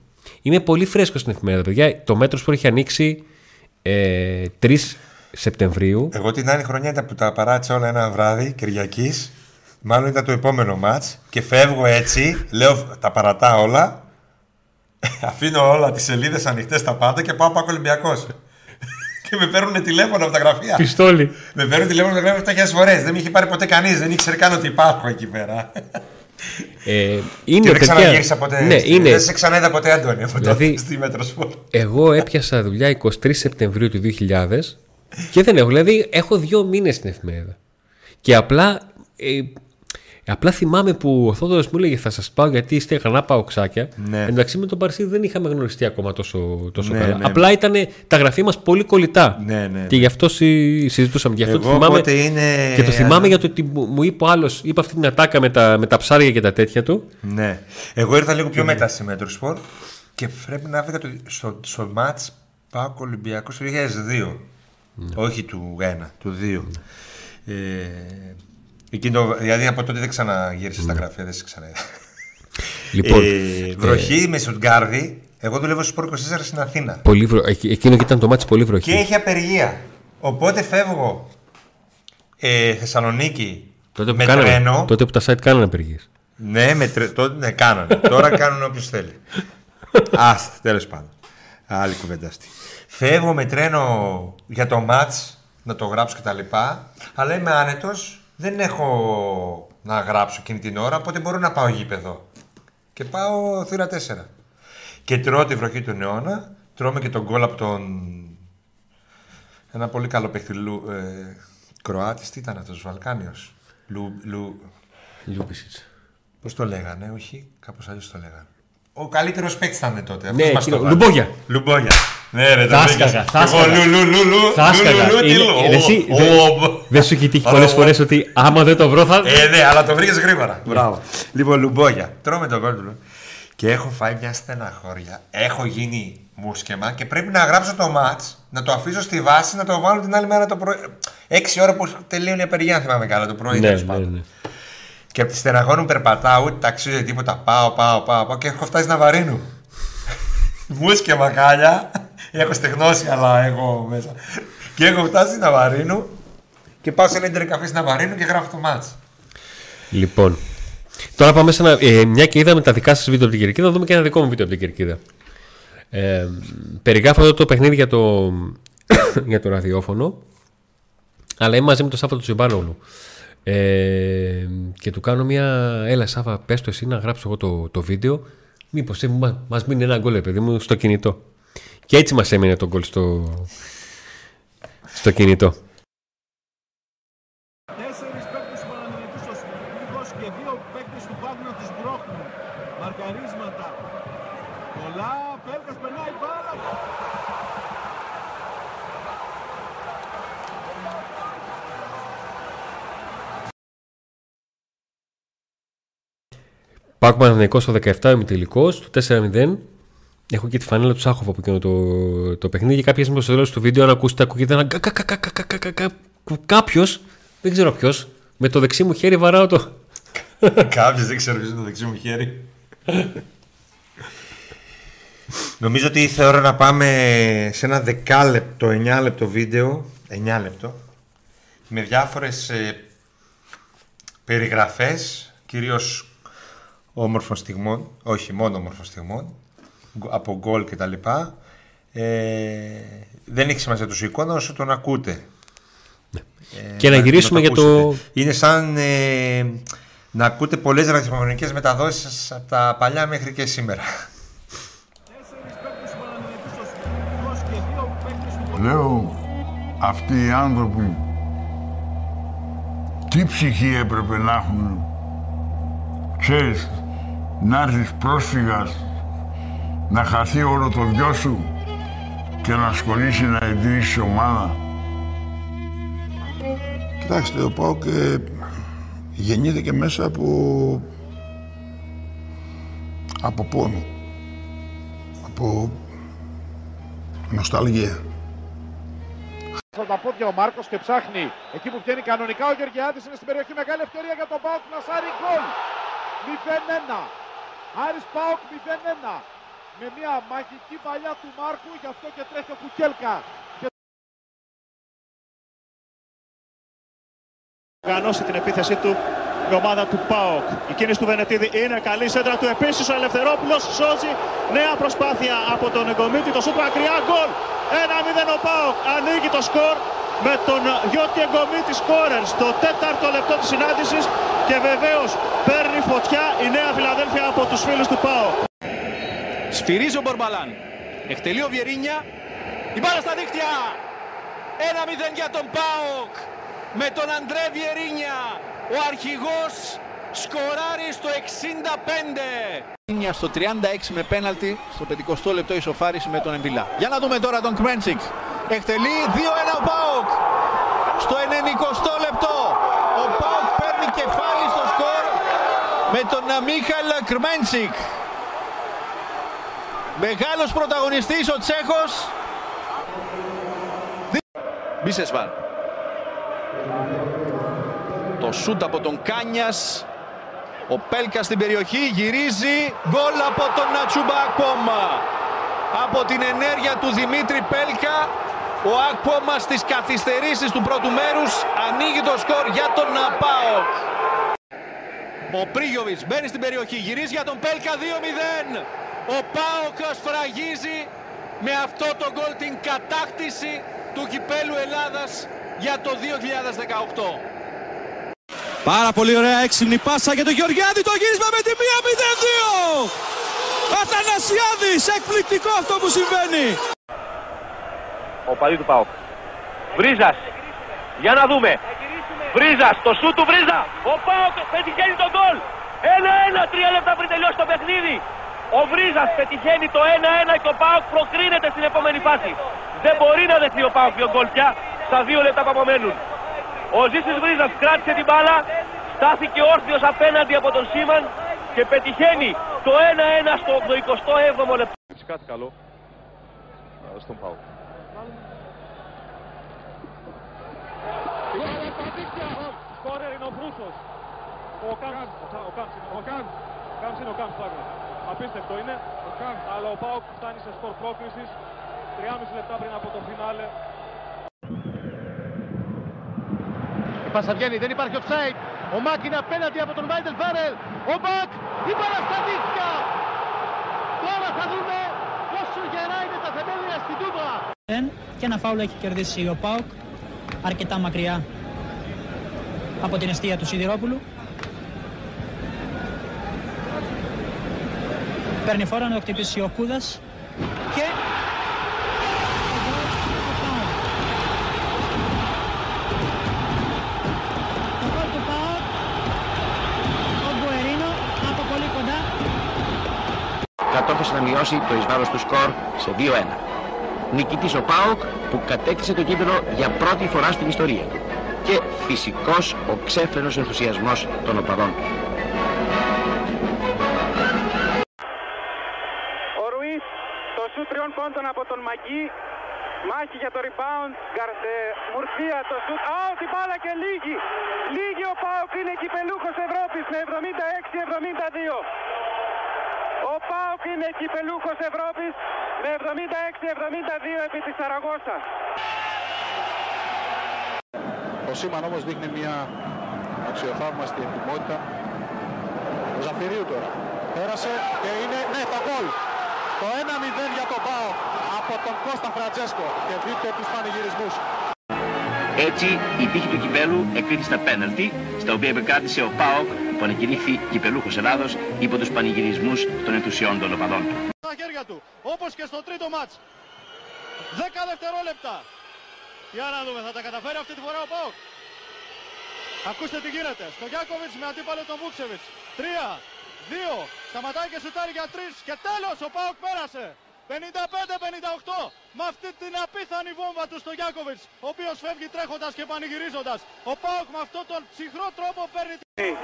Είμαι πολύ φρέσκος στην εφημερίδα, παιδιά. Το μέτρο που έχει ανοίξει ε, 3 Σεπτεμβρίου. Εγώ την άλλη χρονιά ήταν που τα παράτησα όλα ένα βράδυ Κυριακής. Μάλλον ήταν το επόμενο μάτς και φεύγω έτσι. Λέω τα παρατά όλα. Αφήνω όλα τις σελίδες ανοιχτές τα πάντα και πάω Πάκο Ολυμπιακός. και με παίρνουν τηλέφωνο από τα γραφεία. Πιστόλι. με παίρνουν τηλέφωνο από τα γραφεία 7.000 φορές. Δεν με είχε πάρει ποτέ κανείς. Δεν ήξερε καν ότι υπάρχω εκεί πέρα. Ε, και είναι δεν παιδιά. ξαναγύρισα ποτέ. Ναι, στη- είναι. Δεν σε ξαναείδα ποτέ, Αντώνη, από Δηλαδή- τότε στη Μέτροσπορ. Εγώ έπιασα δουλειά 23 Σεπτεμβρίου του 2000 και δεν έχω. Δηλαδή έχω δύο μήνες στην εφημερίδα. Και απλά. Ε, απλά θυμάμαι που ο Θόδωρος μου έλεγε θα σας πάω γιατί είστε γανά παοξάκια. Ναι. Εντάξει με τον Παρσίδη δεν είχαμε γνωριστεί ακόμα τόσο, τόσο Ναι, καλά. ναι. Απλά ήταν τα γραφεία μας πολύ κολλητά. Ναι, ναι, Και γι' αυτό συ- συζητούσαμε. Γι' αυτό το Εγώ θυμάμαι, οπότε είναι- Και το θυμάμαι για το ότι μου μου είπε ο άλλος, είπε αυτή την ατάκα με τα, με τα ψάρια και τα τέτοια του. Ναι. Εγώ ήρθα λίγο πιο μετά στη Μέτροσπορ και πρέπει να έφυγα το, στο, στο μάτς Πάκο Ολυμπιακός το 2002. Όχι του 1, του 2. Ε, εκείνο, δηλαδή από τότε δεν ξαναγύρισα στα γραφεία, δεν σε ξαναείδα. Λοιπόν, ε, βροχή με Σουτγκάρδι. Εγώ δουλεύω στο Σπορ 24 στην Αθήνα. πολύ βρο... εκ- εκείνο και ήταν το μάτι πολύ βροχή. Και έχει απεργία. Οπότε φεύγω ε, Θεσσαλονίκη Τότε που, με κάνανε, τρένο. τότε που τα site κάνανε απεργίες. Ναι, με τρε... τότε ναι, κάνανε. Τώρα κάνουν όποιος θέλει. Άστα, τέλος πάντων. Άλλη κουβέντα αυτή. Φεύγω με τρένο για το match να το γράψω κτλ. Αλλά είμαι άνετος. Δεν έχω να γράψω εκείνη την ώρα, οπότε μπορώ να πάω γήπεδο. Και πάω θύρα 4. Και τρώω τη βροχή του αιώνα. Τρώμε και τον γκολ από τον. Ένα πολύ καλό παίχτη. Λου... Ε... Κροάτης, τι ήταν αυτός, Βαλκάνιος; Λου... Λου... Πώς το λέγανε, όχι, κάπως αλλιώς το λέγανε. Ο καλύτερος παίκτης ήταν τότε. αυτός Ναι, μας εκείνο, το βάλε. Λουμπόγια. Λουμπόγια. Ναι, ρε, Θα το σκάγα, βρήκες. θα Εγώ σκάγα. λου, λου, λου, λου, Θα λου, σκάγα. λου, τι Είναι- λέω. είναι εσύ, Ο, δεν- ο, Δεν σου έχει τύχει ο, πολλές ο, φορές ότι άμα δεν το βρω θα. Ε, ναι, αλλά το βρήκες γρήγορα. Μπράβο. Λοιπόν, λουμπόγια. Τρώμε τον κόλπο. Και έχω φάει μια στεναχώρια. Έχω γίνει μουσκεμα και πρέπει να γράψω το ματ, να το αφήσω στη βάση, να το βάλω την άλλη μέρα το πρωί. Έξι ώρα που τελείωνε η απεργία, αν θυμάμαι καλά, το πρωί. Ναι, τέλος ναι, πάντων. ναι. Και από τη στεναχώρια μου περπατάω, ούτε ταξίζει τίποτα. Πάω, πάω, πάω, πάω και έχω φτάσει να βαρύνω. Μουσκε μακάλια. Έχω στεγνώσει, αλλά έχω μέσα. και έχω φτάσει να βαρύνω και πάω σε ένα ίντερνετ καφέ να βαρύνω και γράφω το μάτς. Λοιπόν. Τώρα πάμε σε ένα. Ε, μια και είδαμε τα δικά σας βίντεο από την κερκίδα, θα δούμε και ένα δικό μου βίντεο από την κερκίδα. Ε, περιγράφω εδώ το παιχνίδι για το, για το ραδιόφωνο. Αλλά είμαι μαζί με τον Σάββα του Τσιμπάνογλου. Ε, και του κάνω μια. Έλα, Σάββα, πες το εσύ να γράψω εγώ το, το βίντεο. Μήπως μας μας μείνει ένα γκολ, ρε παιδί μου, στο κινητό. Και έτσι μας έμεινε το γκολ στο, στο κινητό. Τέσσερις παίκτες του Παναθηναϊκού στο Συλλογικός και δύο παίκτες του Πάγου να τους μπρόχνουν. Μαρκαρίσματα. Πολλά, Πέλκας περνάει μπάλα. Πάκου Παναθηναϊκός στο 17 ημιτελικός, στο 4-0. Έχω και τη φανέλα του Σάχοφ από εκείνο το, το παιχνίδι. Και κάποια στιγμή στο τέλος του βίντεο, αν ακούσετε, ακούγεται ένα κάποιος, δεν ξέρω ποιος, με το δεξί μου χέρι βαράω το. Κάποιος δεν ξέρω ποιος είναι το δεξί μου χέρι. Νομίζω ότι ήρθε ώρα να πάμε σε ένα δεκάλεπτο, 9 λεπτό βίντεο. 9 λεπτό. Με διάφορες ε, περιγραφές, κυρίως όμορφων στιγμών, όχι μόνο όμορφων στιγμών, γκ- από γκολ και τα λοιπά. Ε, δεν έχει σημασία τους εικόνα όσο τον ακούτε. Ε, Και να γυρίσουμε για το- ακούσετε. Είναι σαν ε, να ακούτε πολλές ραδιοφωνικές μεταδόσεις από τα παλιά μέχρι και σήμερα. Τέσσερις παίκτες του Παναθηναϊκού στο Συλλογικός και δύο παίκτες του Λέω, αυτοί οι άνθρωποι τι ψυχή έπρεπε να έχουν. Ξέρεις, να έρθεις πρόσφυγας, να χαθεί όλο το δυο σου και να ασχολείσαι να ιδρύσεις ομάδα. Κοιτάξτε, ο ΠΑΟΚ ε, γεννήθηκε μέσα από, από πόνο, από νοσταλγία. Από τα πόδια ο Μάρκος και ψάχνει. Εκεί που βγαίνει κανονικά ο Γεωργιάδης είναι στην περιοχή. Μεγάλη ευκαιρία για τον Πάοκ να σάρει γκολ. 0-1. Άρης Πάοκ 0-1. Με μια μαγική παλιά του Μάρκου, γι' αυτό και τρέχει ο Κουκέλκα. οργανώσει την επίθεσή του η ομάδα του ΠΑΟΚ. Η κίνηση του Βενετίδη είναι καλή σέντρα του επίσης ο Ελευθερόπουλος σώζει νέα προσπάθεια από τον Εγκομίτη το σούτ μακριά γκολ 1-0 ο ΠΑΟΚ ανοίγει το σκορ με τον Γιώτη Εγκομίτη σκόρερ στο τέταρτο λεπτό της συνάντησης και βεβαίως παίρνει φωτιά η Νέα Φιλαδέλφια από τους φίλους του ΠΑΟΚ. Σφυρίζει ο Μπορμπαλάν. Εκτελεί ο Βιερίνια. Η μπάλα στα δίκτυα. 1-0 για τον ΠΑΟΚ. Με τον Αντρέ Βιερίνια. Ο αρχηγός σκοράρει στο 65. Νια στο 36 με πέναλτι στο 50 λεπτό ισοφάριση με τον Εμβιλά. Για να δούμε τώρα τον Κρμέντσικ. Εκτελεί 2-1 ο Πάοκ. Στο 90 λεπτό ο Πάοκ παίρνει κεφάλι στο σκορ με τον Μίχαλ Κρμέντσικ. Μεγάλος πρωταγωνιστής ο Τσέχος. Μπίσεσβαρ. Το σούτ από τον Κάνιας. Ο Πέλκας στην περιοχή γυρίζει. Γκολ από τον Νατσούμπα Ακπόμα. Από την ενέργεια του Δημήτρη Πέλκα. Ο Ακπόμας στις καθυστερήσεις του πρώτου μέρους ανοίγει το σκορ για τον Ναπάοκ. Ο Πρίγιοβιτς μπαίνει στην περιοχή, γυρίζει για τον Πέλκα 2-0. Ο Πάοκ σφραγίζει με αυτό το γκολ την κατάκτηση του κυπέλου Ελλάδας για το 2018. Πάρα πολύ ωραία έξυπνη πάσα για τον Γεωργιάδη. Το γύρισμα με τη 1-0-2. Αθανασιάδης, εκπληκτικό αυτό που συμβαίνει. Ο παλί του Πάοκ. Βρίζας. Για να δούμε. Βρίζας, το σου του Βρίζα. Ο Πάοκ πετυχαίνει τον γκολ. Ένα-ένα, τρία λεπτά πριν τελειώσει το παιχνίδι. Ο Βρίζας πετυχαίνει το 1-1 και ο Πάοκ προκρίνεται στην επόμενη φάση. Δεν μπορεί να δεχτεί ο Πάοκ δύο γκολ πια στα δύο λεπτά που απομένουν. Ο Ζήσης Βρίζας κράτησε την μπάλα, στάθηκε όρθιος απέναντι από τον Σίμαν και πετυχαίνει το 1-1 στο 87ο λεπτό. Κάτι καλό ε, στον Πάοκ. Σκόρερ είναι ο Βρούσος. Ο Κάμς, ο Κάμς είναι ο Κάμς. Κάμς είναι ο Κάμς, πράγμα. Απίστευτο είναι. Ο Κάμς. Αλλά ο Πάοκ φτάνει σε σκορ πρόκρισης. 3,5 λεπτά πριν από το φινάλε. Η πάσα βγαίνει, δεν υπάρχει offside. Ο Μάκ είναι απέναντι από τον Βάιντελ Βάρελ. Ο Μπακ, η μπάλα στα δίχτυα. Τώρα θα δούμε πόσο γερά είναι τα θεμέλια στην Τούμπα. Και ένα φάουλ έχει κερδίσει ο Πάοκ αρκετά μακριά από την αιστεία του Σιδηρόπουλου. Παίρνει φόρα να το χτυπήσει ο Κούδας και το γκολ του ΠΑΟΚ ο Γκουερίνο από πολύ κοντά κατόρθωσε να μειώσει το εις βάρος του σκορ σε 2-1. Νικητής ο ΠΑΟΚ που κατέκτησε το κύπελο για πρώτη φορά στην ιστορία του. Και φυσικός ο ξέφρενος ενθουσιασμός των οπαδών. Ο σουτ τριών πόντων από τον Μαγκή. Μάχη για το rebound. Γκαρσε, Μουρθία το σουτ. Α, την μπάλα και λίγη. Λίγη ο Πάοκ είναι κυπελούχος Ευρώπης με 76-72. Ο Πάοκ είναι κυπελούχος Ευρώπης με 76-72 επί της Σαραγώσας. Ο Σίμαν όμως δείχνει μια αξιοθαύμαστη ετοιμότητα. Ο Ζαφυρίου τώρα. Πέρασε και είναι, ναι, το γκολ. Το 1-0 για τον Πάο από τον Κώστα Φραντζέσκο. Και δείτε τους πανηγυρισμούς. Έτσι, η τύχη του κυπέλου εκρίθη στα πέναλτι, στα οποία επεκράτησε ο ΠΑΟΚ που ανακηρύχθη κυπελούχος Ελλάδος υπό τους πανηγυρισμούς των ενθουσιών των οπαδών του. Στα χέρια του, όπως και στο τρίτο μάτς. 10 δευτερόλεπτα. Για να δούμε, θα τα καταφέρει αυτή τη φορά ο Πάοκ. Ακούστε τι γίνεται. Στο Γιάκοβιτς με αντίπαλο τον Βούξεβιτς. 3, 2, σταματάει και σουτάρει για 3 και τέλος ο Πάοκ πέρασε. 55-58 με αυτή την απίθανη βόμβα του στο Γιάκοβιτς ο οποίος φεύγει τρέχοντας και πανηγυρίζοντας. Ο Πάοκ με αυτόν τον ψυχρό τρόπο παίρνει την...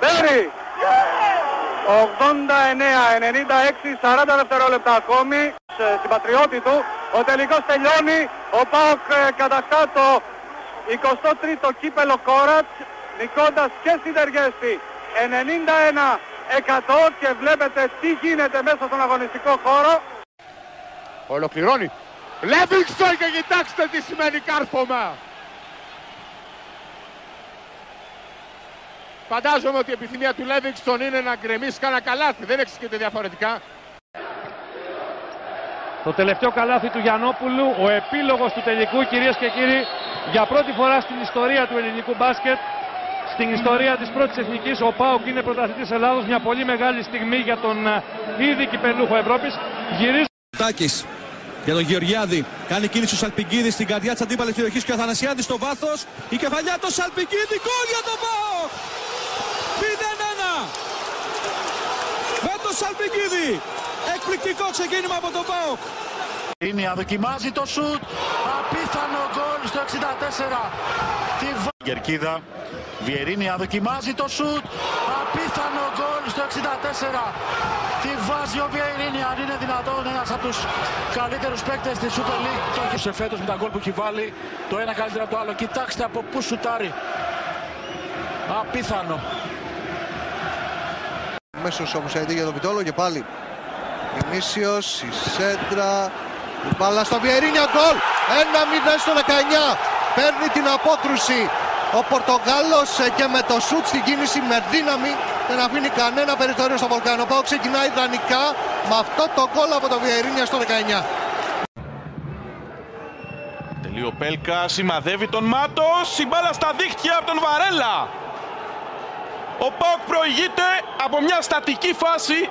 Μπέρι! 89-96, 40 δευτερόλεπτα ακόμη. Σε- Στην πατριώτη του, ο τελικός τελειώνει. Ο Πάοκ ε, κατακτά το 23ο κύπελο Κόρατς, νικώντας και στην Τεργέστη 91-100 και βλέπετε τι γίνεται μέσα στον αγωνιστικό χώρο. Ολοκληρώνει. Λέβινγκστον και κοιτάξτε τι σημαίνει κάρφωμα. Φαντάζομαι ότι η επιθυμία του Λέβινγκστον είναι να γκρεμίσει κάνα καλάθι. Δεν εξηγείται διαφορετικά. Το τελευταίο καλάθι του Γιαννόπουλου, ο επίλογος του τελικού κυρίες και κύριοι για πρώτη φορά στην ιστορία του ελληνικού μπάσκετ στην ιστορία της πρώτης εθνικής ο ΠΑΟΚ είναι πρωταθλητής Ελλάδος μια πολύ μεγάλη στιγμή για τον ε, ήδη κυπελούχο Ευρώπης γυρίζει Τάκης για τον Γεωργιάδη. Κάνει κίνηση ο Σαλπικίδη στην καρδιά της αντίπαλης περιοχής και ο Αθανασιάδης στο βάθος. Η κεφαλιά του Σαλπικίδη. Γκολ για τον Πάοκ! 0-1! Με τον Σαλπικίδη. Εκπληκτικό ξεκίνημα από τον Πάοκ. Είναι δοκιμάζει το σουτ. Απίθανο γκολ στο 64. Τη βα- Κερκίδα. Βιερίνια δοκιμάζει το σουτ. Απίθανο γκολ στο 64. Τη βάζει ο Βιερίνια. Αν είναι δυνατόν ένας από τους καλύτερους παίκτες της Super League. Το έχει σε φέτος με τα γκολ που έχει βάλει. Το ένα καλύτερα από το άλλο. Κοιτάξτε από πού σουτάρει. Απίθανο. Μέσος όμως αντί για τον Βιτόλο και πάλι Βινίσιος, η Σέντρα η μπάλα στο Βιερίνια γκολ. 1-0 στο 19 παίρνει την απόκρουση ο Πορτογάλος ε, και με το σουτ στην κίνηση με δύναμη δεν αφήνει κανένα περιθώριο στο Βολκάνο. Πάω ξεκινάει ιδανικά με αυτό το γκολ από το Βιερίνια στο 19 Τελείο Πέλκα, σημαδεύει τον Μάτος, η μπάλα στα δίχτυα από τον Βαρέλα. Ο Πάοκ προηγείται από μια στατική φάση.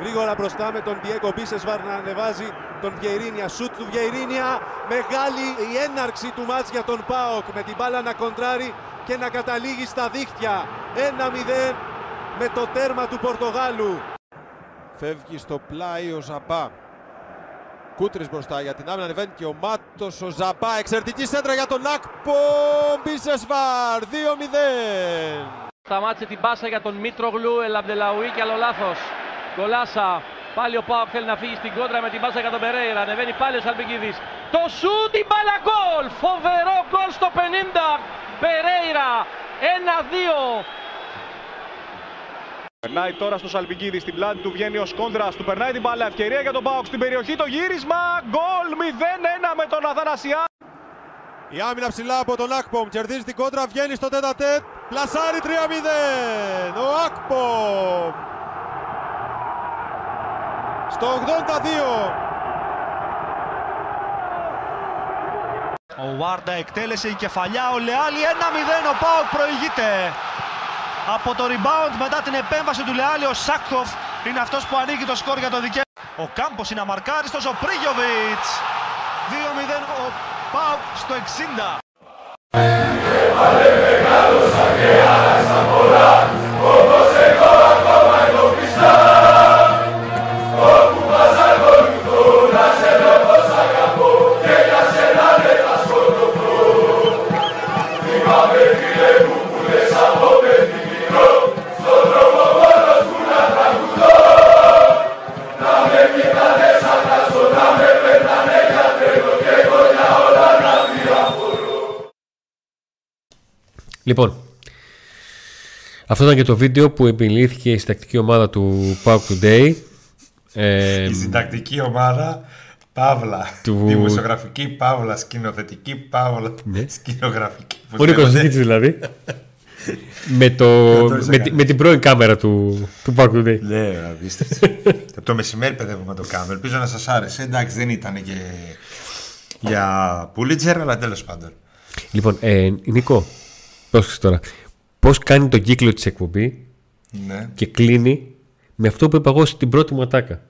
Γρήγορα μπροστά με τον Diego Μπίσεσβαρ να ανεβάζει τον Βιερίνια. Σουτ του Βιερίνια. Μεγάλη η έναρξη του μάτς για τον Πάοκ. Με την μπάλα να κοντράρει και να καταλήγει στα δίχτυα. 1-0 με το τέρμα του Πορτογάλου. Φεύγει στο πλάι ο Ζαμπά. Κούτρις μπροστά για την άμυνα, ανεβαίνει και ο Μάτος, ο Ζαμπά, εξαιρετική σέντρα για τον Ακπο, Μπίσεσβαρ, 2-0. Σταμάτησε την πάσα για τον Μήτρογλου, Ελαμπδελαουή και άλλο λάθος. Κολάσα, πάλι ο Πάοκ θέλει να φύγει στην κόντρα με την πάσα για τον Περέιρα. Ανεβαίνει πάλι ο Σαλπικίδης. Το σούτ, η μπάλα γκολ! Φοβερό γκολ στο 50. Περέιρα, 1-2. Περνάει τώρα στο Σαλπικίδη, στην πλάτη του βγαίνει ο Σκόνδρα, του περνάει την μπάλα. Ευκαιρία για τον Πάοκ στην περιοχή. Το γύρισμα. Γκολ 0-1 με τον Αθανασιά. Η άμυνα ψηλά από τον Ακπομ, κερδίζει την κόντρα, βγαίνει στο τέτα τέτ, πλασάρει 3-0. Ο Ακπομ. Στο 82. Ο Βάρντα εκτέλεσε η κεφαλιά, ο Λεάλη 1-0, ο Πάοκ προηγείται. Από το rebound μετά την επέμβαση του Λεάλη, ο Σάκοφ είναι αυτός που ανοίγει το σκορ για το δικαίωμα. Ο Κάμπος είναι αμαρκάριστος, ο Πρίγιοβιτς. 2-0 ο Πάοκ στο 60. Λοιπόν, αυτό ήταν και το βίντεο που επιλήθηκε η συντακτική ομάδα του Pauk Today. Ε, Η συντακτική ομάδα Παύλα. Του- Δημοσιογραφική Παύλα. Σκηνοθετική Παύλα. Ναι. Σκηνογραφική. Ο πώς Νίκος λέγονται. Νίκης δηλαδή. με, το, με, τη- με την πρώην κάμερα του, του Pauk Today. Ναι, απίστευτο. Από το μεσημέρι παιδεύουμε το κάνουμε. Ελπίζω να σας άρεσε. Εντάξει, δεν ήταν και για Πούλιτζερ, αλλά τέλος πάντων. Λοιπόν, ε, Νίκο, πρόσεξε τώρα. Πώς κάνει τον κύκλο της εκπομπή Ναι. και κλείνει με αυτό που είπα εγώ στην πρώτη μου ατάκα.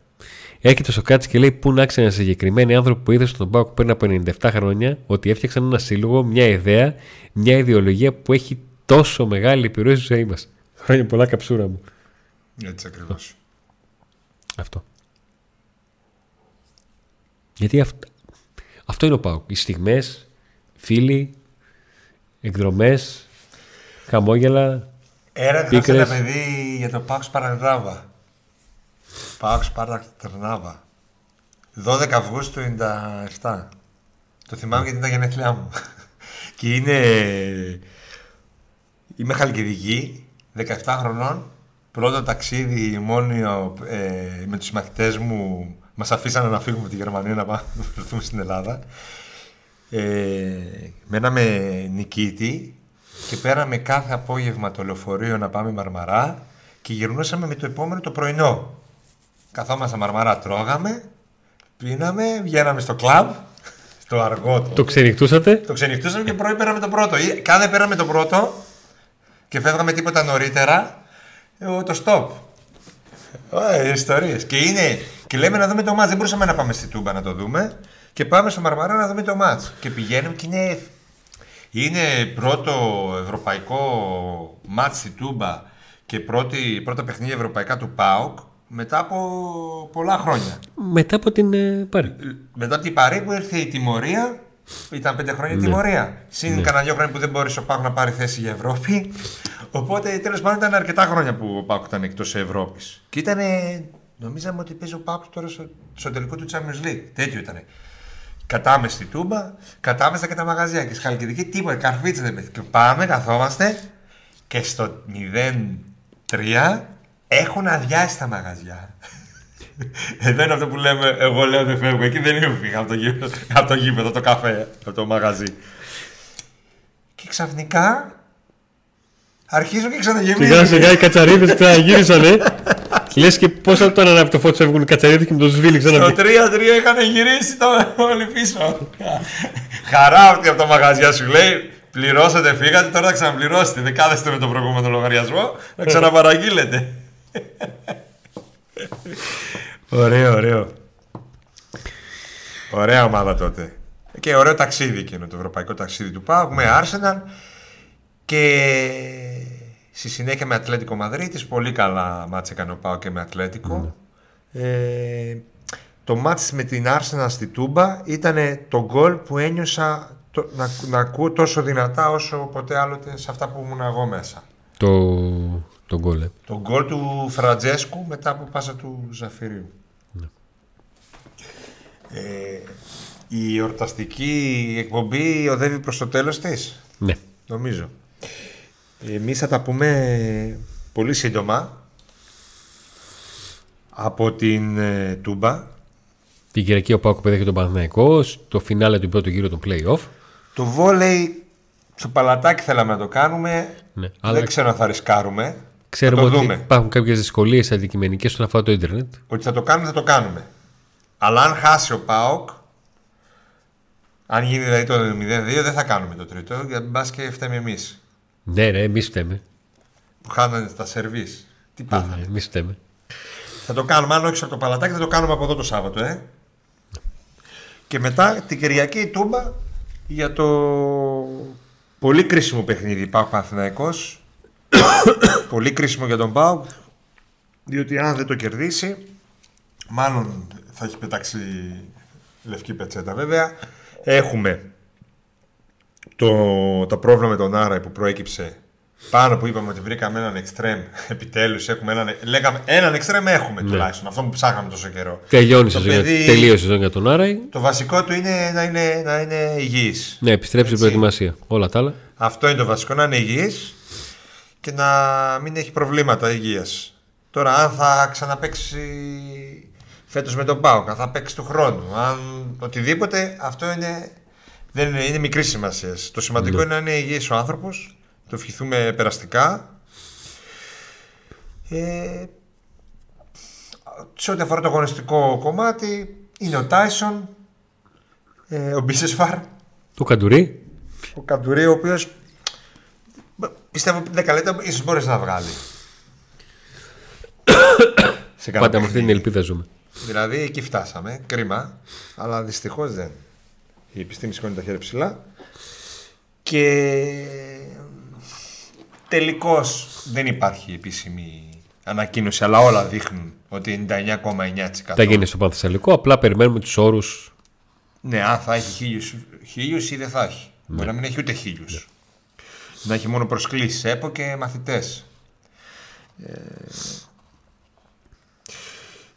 Έρχεται στο Κάτς και λέει πού να ξέρει ένα συγκεκριμένοι άνθρωποι που είδε στον Πάοκ πριν από 97 χρόνια ότι έφτιαξαν ένα σύλλογο, μια ιδέα, μια ιδεολογία που έχει τόσο μεγάλη επιρροή στη ζωή μας. Χρόνια πολλά καψούρα μου. Έτσι ακριβώς. Αυτό. Γιατί αυ- αυτό είναι ο Πάοκ. Οι στιγμές, φίλοι, εκδρομές, χαμόγελα, Έρευνα σε πίκρες. ένα παιδί για το Πάξ Παρανδράβα. Πάξ Παρανδράβα. 12 Αυγούστου 97. Το θυμάμαι γιατί ήταν τα γενέθλιά μου. και είναι. Είμαι χαλκιδική, 17 χρονών. Πρώτο ταξίδι μόνιο ε, με τους μαθητές μου. Μας αφήσανε να φύγουμε από τη Γερμανία να πάμε να βρεθούμε στην Ελλάδα. Ε, μέναμε νικήτη και πέραμε κάθε απόγευμα το λεωφορείο να πάμε Μαρμαρά και γυρνούσαμε με το επόμενο το πρωινό. Καθόμασταν Μαρμαρά, τρώγαμε, πίναμε, βγαίναμε στο κλαμπ, στο αργό. Το ξενυχτούσατε; Το ξενυχτούσαμε και πρωί πέραμε το πρώτο. Ή Κάθε πέραμε το πρώτο και φεύγαμε τίποτα νωρίτερα, ε, το stop. Ωραία, ιστορίες. Και, είναι, και λέμε να δούμε το μάτς. Δεν μπορούσαμε να πάμε στη Τούμπα να το δούμε. Και πάμε στο Μαρμαρά να δούμε το μάτς. Και πηγαίνουμε και είναι, είναι πρώτο ευρωπαϊκό μάτς στη Τούμπα και πρώτη, πρώτα παιχνίδια ευρωπαϊκά του ΠΑΟΚ μετά από πολλά χρόνια. Μετά από την ε, Πάρη. Μετά από την Παρή που ήρθε η τιμωρία, ήταν πέντε χρόνια Ναι. τιμωρία. Συν Ναι. κανένα δυο χρόνια που δεν μπόρεσε ο Πάκου να πάρει θέση για Ευρώπη. Οπότε τέλος πάντων ήταν αρκετά χρόνια που ο Πάκου ήταν εκτός Ευρώπης. Και ήταν. Νομίζαμε ότι παίζει ο Πάκου τώρα στο, στο τελικό του Champions League. Τέτοιο ήταν. Κατάμε στη Τούμπα, κατάμεστα και τα μαγαζιά. Και στη Χαλκιδική τίποτα, καρφίτσα δεν πέφτει. Και πάμε, καθόμαστε και στο 0-3 έχουν αδειάσει τα μαγαζιά. Εδώ είναι αυτό που λέμε, εγώ λέω δεν φεύγω. Εκεί δεν είμαι φύγα από το γήπεδο, από το, γήπεδο, το καφέ, από το μαγαζί. Και ξαφνικά αρχίζω και ξαναγεμίζω. Σιγά σιγά οι κατσαρίδες ξαναγύρισανε. Λες και πώς θα το ανάβει το φως φεύγουν οι κατσαρίδες και με το σβήλι Στο ξανά. 3-3 είχαν γυρίσει το όλοι πίσω. Χαρά αυτή από τα μαγαζιά σου λέει. Πληρώσατε, φύγατε, τώρα θα ξαναπληρώσετε. Δεν κάθεστε με τον προηγούμενο λογαριασμό, να ξαναπαραγγείλετε. ωραίο, ωραίο. Ωραία ομάδα τότε. Και ωραίο ταξίδι εκείνο, το ευρωπαϊκό ταξίδι του ΠΑΟΚ με Arsenal. Και Στη συνέχεια με Ατλέτικο Μαδρίτης, πολύ καλά μάτς έκανε ο Πάο και με Ατλέτικο. Ε, το μάτς με την Arsenal στη Τούμπα ήταν το γκολ που ένιωσα το- να, να ακούω τόσο δυνατά όσο ποτέ άλλοτε σε αυτά που ήμουν εγώ μέσα. Το, το γκολ. ε. Το γκολ του Φραντζέσκου μετά από πάσα του Ζαφυρίου. Ε, η εορταστική εκπομπή οδεύει προς το τέλος της. Ναι. Νομίζω. Εμείς θα τα πούμε πολύ σύντομα από την ε, Τούμπα. Την Κυριακή ο Πάοκ και τον Παναθηναϊκός στο φινάλε του πρώτου γύρου των play-off. Το βόλεϊ στο παλατάκι θέλαμε να το κάνουμε. Ναι, Δεν αλλά ξέρω αν θα ρισκάρουμε. ξέρουμε θα το ότι δούμε. υπάρχουν κάποιες δυσκολίες αντικειμενικές όσον αφορά το Ιντερνετ. Ότι θα το κάνουμε, θα το κάνουμε. Αλλά αν χάσει ο ΠΑΟΚ, αν γίνει δηλαδή το 0-2, δεν θα κάνουμε το τρίτο, γιατί μπα και φταίμε εμείς. Ναι, ναι, εμεί φταίμε. Που χάνανε τα σερβίς. Τι πάθανε. Ναι, εμεί φταίμε. Θα το κάνουμε, αν όχι από το παλατάκι, θα το κάνουμε από εδώ το Σάββατο, ε. Και μετά την Κυριακή η Τούμπα για το πολύ κρίσιμο παιχνίδι ΠΑΟΚ Παναθηναϊκός. πολύ κρίσιμο για τον ΠΑΟΚ, διότι αν δεν το κερδίσει, μάλλον θα έχει πετάξει λευκή πετσέτα βέβαια. Έχουμε το, το πρόβλημα με τον Άρα που προέκυψε πάνω που είπαμε ότι βρήκαμε έναν εξτρέμ επιτέλους έχουμε έναν, λέγαμε, έναν εξτρέμ έχουμε Ναι. τουλάχιστον αυτό που ψάχαμε τόσο καιρό Τελειώνει η Το σεζόν, παιδί- τελείωσε η σεζόν για τον Άραϊ. το βασικό του είναι να είναι, να είναι υγιής Ναι, επιστρέψει στην Έτσι. προετοιμασία. Όλα τα άλλα. αυτό είναι το βασικό, να είναι υγιής και να μην έχει προβλήματα υγείας. Τώρα, αν θα ξαναπαίξει φέτος με τον Πάουκ, αν θα παίξει του χρόνου, αν οτιδήποτε, αυτό είναι, δεν είναι, είναι μικρής σημασίας. Το σημαντικό Ναι. είναι να είναι υγιής ο άνθρωπος, το ευχηθούμε περαστικά. Ε, σε ό,τι αφορά το αγωνιστικό κομμάτι, είναι ο Τάισον, ε, ο Μπίσεσφαρ, Το Καντουρί. ο Καντουρί, ο οποίος πιστεύω 10 λεπτά ίσως μπορείς να βγάλει. Σε κανένα Πάντα με αυτή την παιχνίδι. ελπίδα ζούμε. Δηλαδή εκεί φτάσαμε. Κρίμα. Αλλά δυστυχώς δεν. Η επιστήμη σηκώνει τα χέρια ψηλά. Και τελικώς δεν υπάρχει επίσημη ανακοίνωση, αλλά όλα δείχνουν ότι 99,9%. Θα γίνει στο Πανθεσσαλικό. Απλά περιμένουμε τους όρους. Ναι, αν θα έχει χίλιους, χίλιους ή δεν θα έχει. Μπορεί να μην έχει ούτε χίλιους. Να έχει μόνο προσκλήσεις ΕΠΟ και μαθητές. Ε,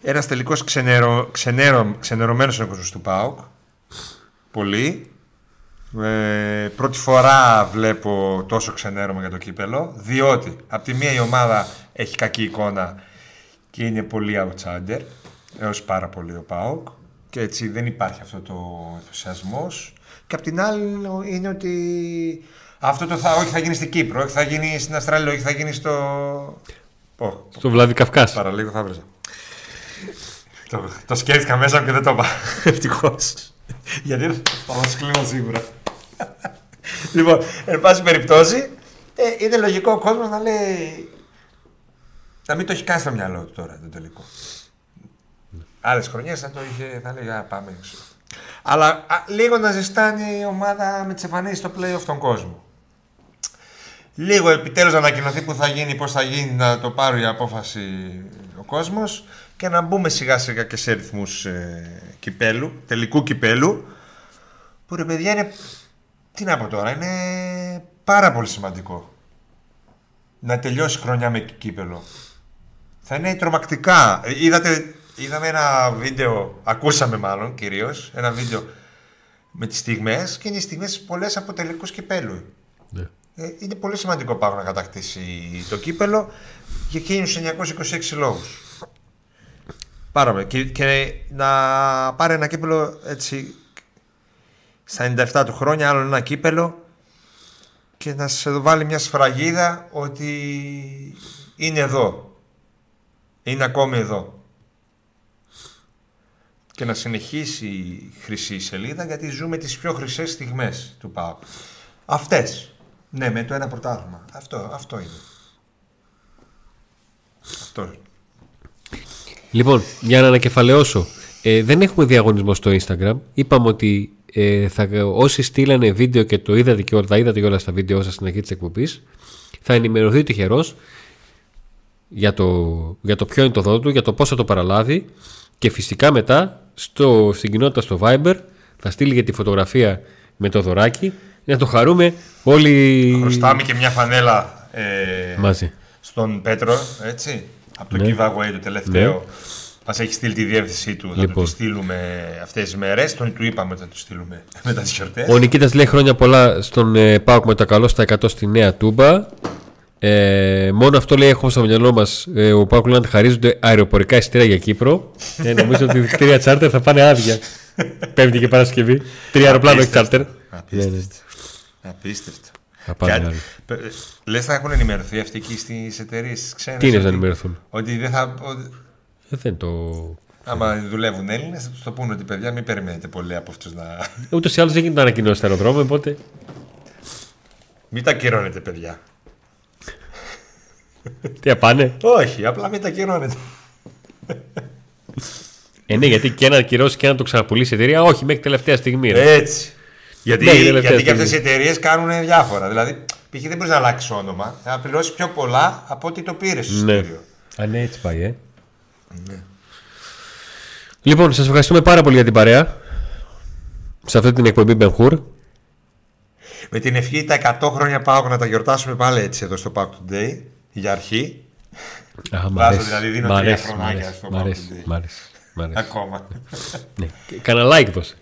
ένας τελικός ξενερο, ξενερο, ξενερωμένος είναι ο κόσμος του ΠΑΟΚ. Πολύ. Ε, πρώτη φορά βλέπω τόσο ξενέρωμα για το κύπελο. Διότι από τη μία η ομάδα έχει κακή εικόνα και είναι πολύ outsider. Έως πάρα πολύ ο ΠΑΟΚ. Και έτσι δεν υπάρχει αυτό το ενθουσιασμός. Και απ' την άλλη είναι ότι αυτό το θα, όχι θα γίνει στην Κύπρο, όχι θα γίνει στην Αυστραλία, όχι θα γίνει στο... Πω, Στο Βλαδικαυκάς. Παραλίγο θα βρέσα. το, το σκέφτηκα μέσα μου και δεν το είπα. Ευτυχώς. Γιατί θα μα κλείνω σίγουρα. λοιπόν, εν πάση περιπτώσει, ε, είναι λογικό ο κόσμος να λέει. Να μην το έχει κάνει στο μυαλό του τώρα το τελικό. Άλλες χρονιές θα το είχε, θα λέει «Α, πάμε έξω. Αλλά α, λίγο να ζεστάνει η ομάδα με τις εμφανίσεις στο playoff τον κόσμο. Λίγο επιτέλους να ανακοινωθεί που θα γίνει, πώς θα γίνει, να το πάρει η απόφαση ο κόσμος και να μπούμε σιγά σιγά και σε ρυθμούς κυπέλου, τελικού κυπέλου. Που ρε παιδιά είναι. Τι να πω τώρα, είναι πάρα πολύ σημαντικό. Να τελειώσει η χρονιά με κύπελο. Θα είναι τρομακτικά. Ε, Είδατε, είδαμε ένα βίντεο, ακούσαμε μάλλον κυρίως, ένα βίντεο με τις στιγμές και είναι οι στιγμές πολλές από τελικούς κυπέλου. Ναι. Ε, είναι πολύ σημαντικό πάνω να κατακτήσει το κύπελο για εκείνους 926 λόγους. Πάρα πολύ. Και, και να πάρει ένα κύπελο έτσι στα 97 του χρόνια, άλλο ένα κύπελο και να σε βάλει μια σφραγίδα ότι είναι εδώ. Είναι ακόμη εδώ. Και να συνεχίσει η χρυσή σελίδα γιατί ζούμε τις πιο χρυσές στιγμές του ΠΑΠ. Αυτές. Ναι, με το ένα πρωτάθλημα. Αυτό, αυτό είναι. Αυτό. Λοιπόν, για να ανακεφαλαιώσω. Ε, δεν έχουμε διαγωνισμό στο Instagram. Είπαμε ότι ε, θα, όσοι στείλανε βίντεο και το είδατε και όλα, τα είδατε και όλα στα βίντεο σας στην αρχή της εκπομπής, θα ενημερωθεί τυχερός για το, για το ποιο είναι το δώρο του, για το πώς θα το παραλάβει και φυσικά μετά στο, στην κοινότητα στο Viber θα στείλει για τη φωτογραφία με το δωράκι να το χαρούμε όλοι. Χρωστάμε και μια φανέλα ε, Μαζί. στον Πέτρο, έτσι. Από το Ναι. giveaway το τελευταίο. Ναι. Μας έχει στείλει τη διεύθυνσή του. Θα Λοιπόν. του της στείλουμε αυτές τις μέρες. Τον του είπαμε ότι θα του στείλουμε μετά τις γιορτές. Ο Νικήτας λέει χρόνια πολλά στον ε, Πάουκ με το καλό στα 100 στη Νέα Τούμπα. Ε, μόνο αυτό λέει έχουμε στο μυαλό μας. Ε, ο Πάουκ Λάντ χαρίζονται αεροπορικά εισιτήρια για Κύπρο. Ε, νομίζω ότι τρία τσάρτερ θα πάνε άδεια. Πέμπτη και Παρασκευή. Τρία αεροπλάνο έχει τσάρτερ. Ναι, Απίστευτο. Απίστευτο. Θα πάνε άδεια. Λες θα έχουν ενημερωθεί αυτοί εκεί στις εταιρείες. Τι είναι να ενημερωθούν; Ότι δεν θα. ότι- Ε, δεν το. Άμα δουλεύουν Έλληνες, θα τους το πούνε ότι παιδιά, μην περιμένετε πολύ από αυτούς να. Ούτως ή άλλως δεν γίνεται να ανακοινώσει το αεροδρόμιο, οπότε. Μην τα ακυρώνετε, παιδιά. Τι θα πάνε; Όχι, απλά μην τα ακυρώνετε. Ε, ναι, γιατί και να ακυρώσει και να το ξαναπουλήσει η εταιρεία, όχι, μέχρι τελευταία στιγμή. ρε. Έτσι. Γιατί, Μέχρι τελευταία γιατί και στιγμή. αυτέ οι εταιρείες κάνουν διάφορα. Δηλαδή, π.χ. δεν μπορείς να αλλάξεις όνομα, να πληρώσεις πιο πολλά από ό,τι το πήρες στο Ναι. εισιτήριο. Α, ναι, έτσι πάει, ε. Ναι. Λοιπόν, σας ευχαριστούμε πάρα πολύ για την παρέα. Σε αυτή την εκπομπή Μπενχούρ. Με την ευχή τα 100 χρόνια πάω να τα γιορτάσουμε πάλι έτσι εδώ στο Pack Today για αρχή. Α, μ' Βάζω αρέσει, δηλαδή, δίνω μ' τρία αρέσει, μ' χρονάκια αρέσει, στο μ' Pack αρέσει, Today. μ' αρέσει, μ' αρέσει. Ακόμα. ναι. Κάνα like δώσε.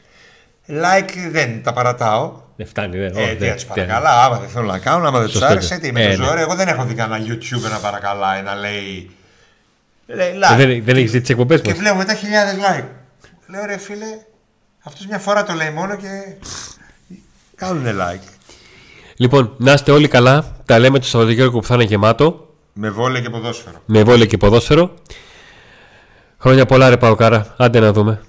Like δεν τα παρατάω. Δεν φτάνει, δεν. Ε, όχι, τι δεν- να του δεν- παρακαλά, άμα δεν θέλω να κάνουν, άμα δεν τους Σωστό άρεσε, είναι. τι με Ε, το ναι. ζόρι. Εγώ δεν έχω δει κανένα YouTube να παρακαλάει να λέει. λέει Ε, like. Δεν, δεν έχεις δει τις εκπομπές Και μας. βλέπω μετά χιλιάδες like. Λέω ρε φίλε, αυτός μια φορά το λέει μόνο και. Κάνουν like. Λοιπόν, να είστε όλοι καλά. Τα λέμε το Σαββατοκύριακο που θα είναι γεμάτο. Με βόλε και ποδόσφαιρο. Με βόλιο και ποδόσφαιρο. Χρόνια πολλά, ρε Παοκάρα. Άντε να δούμε.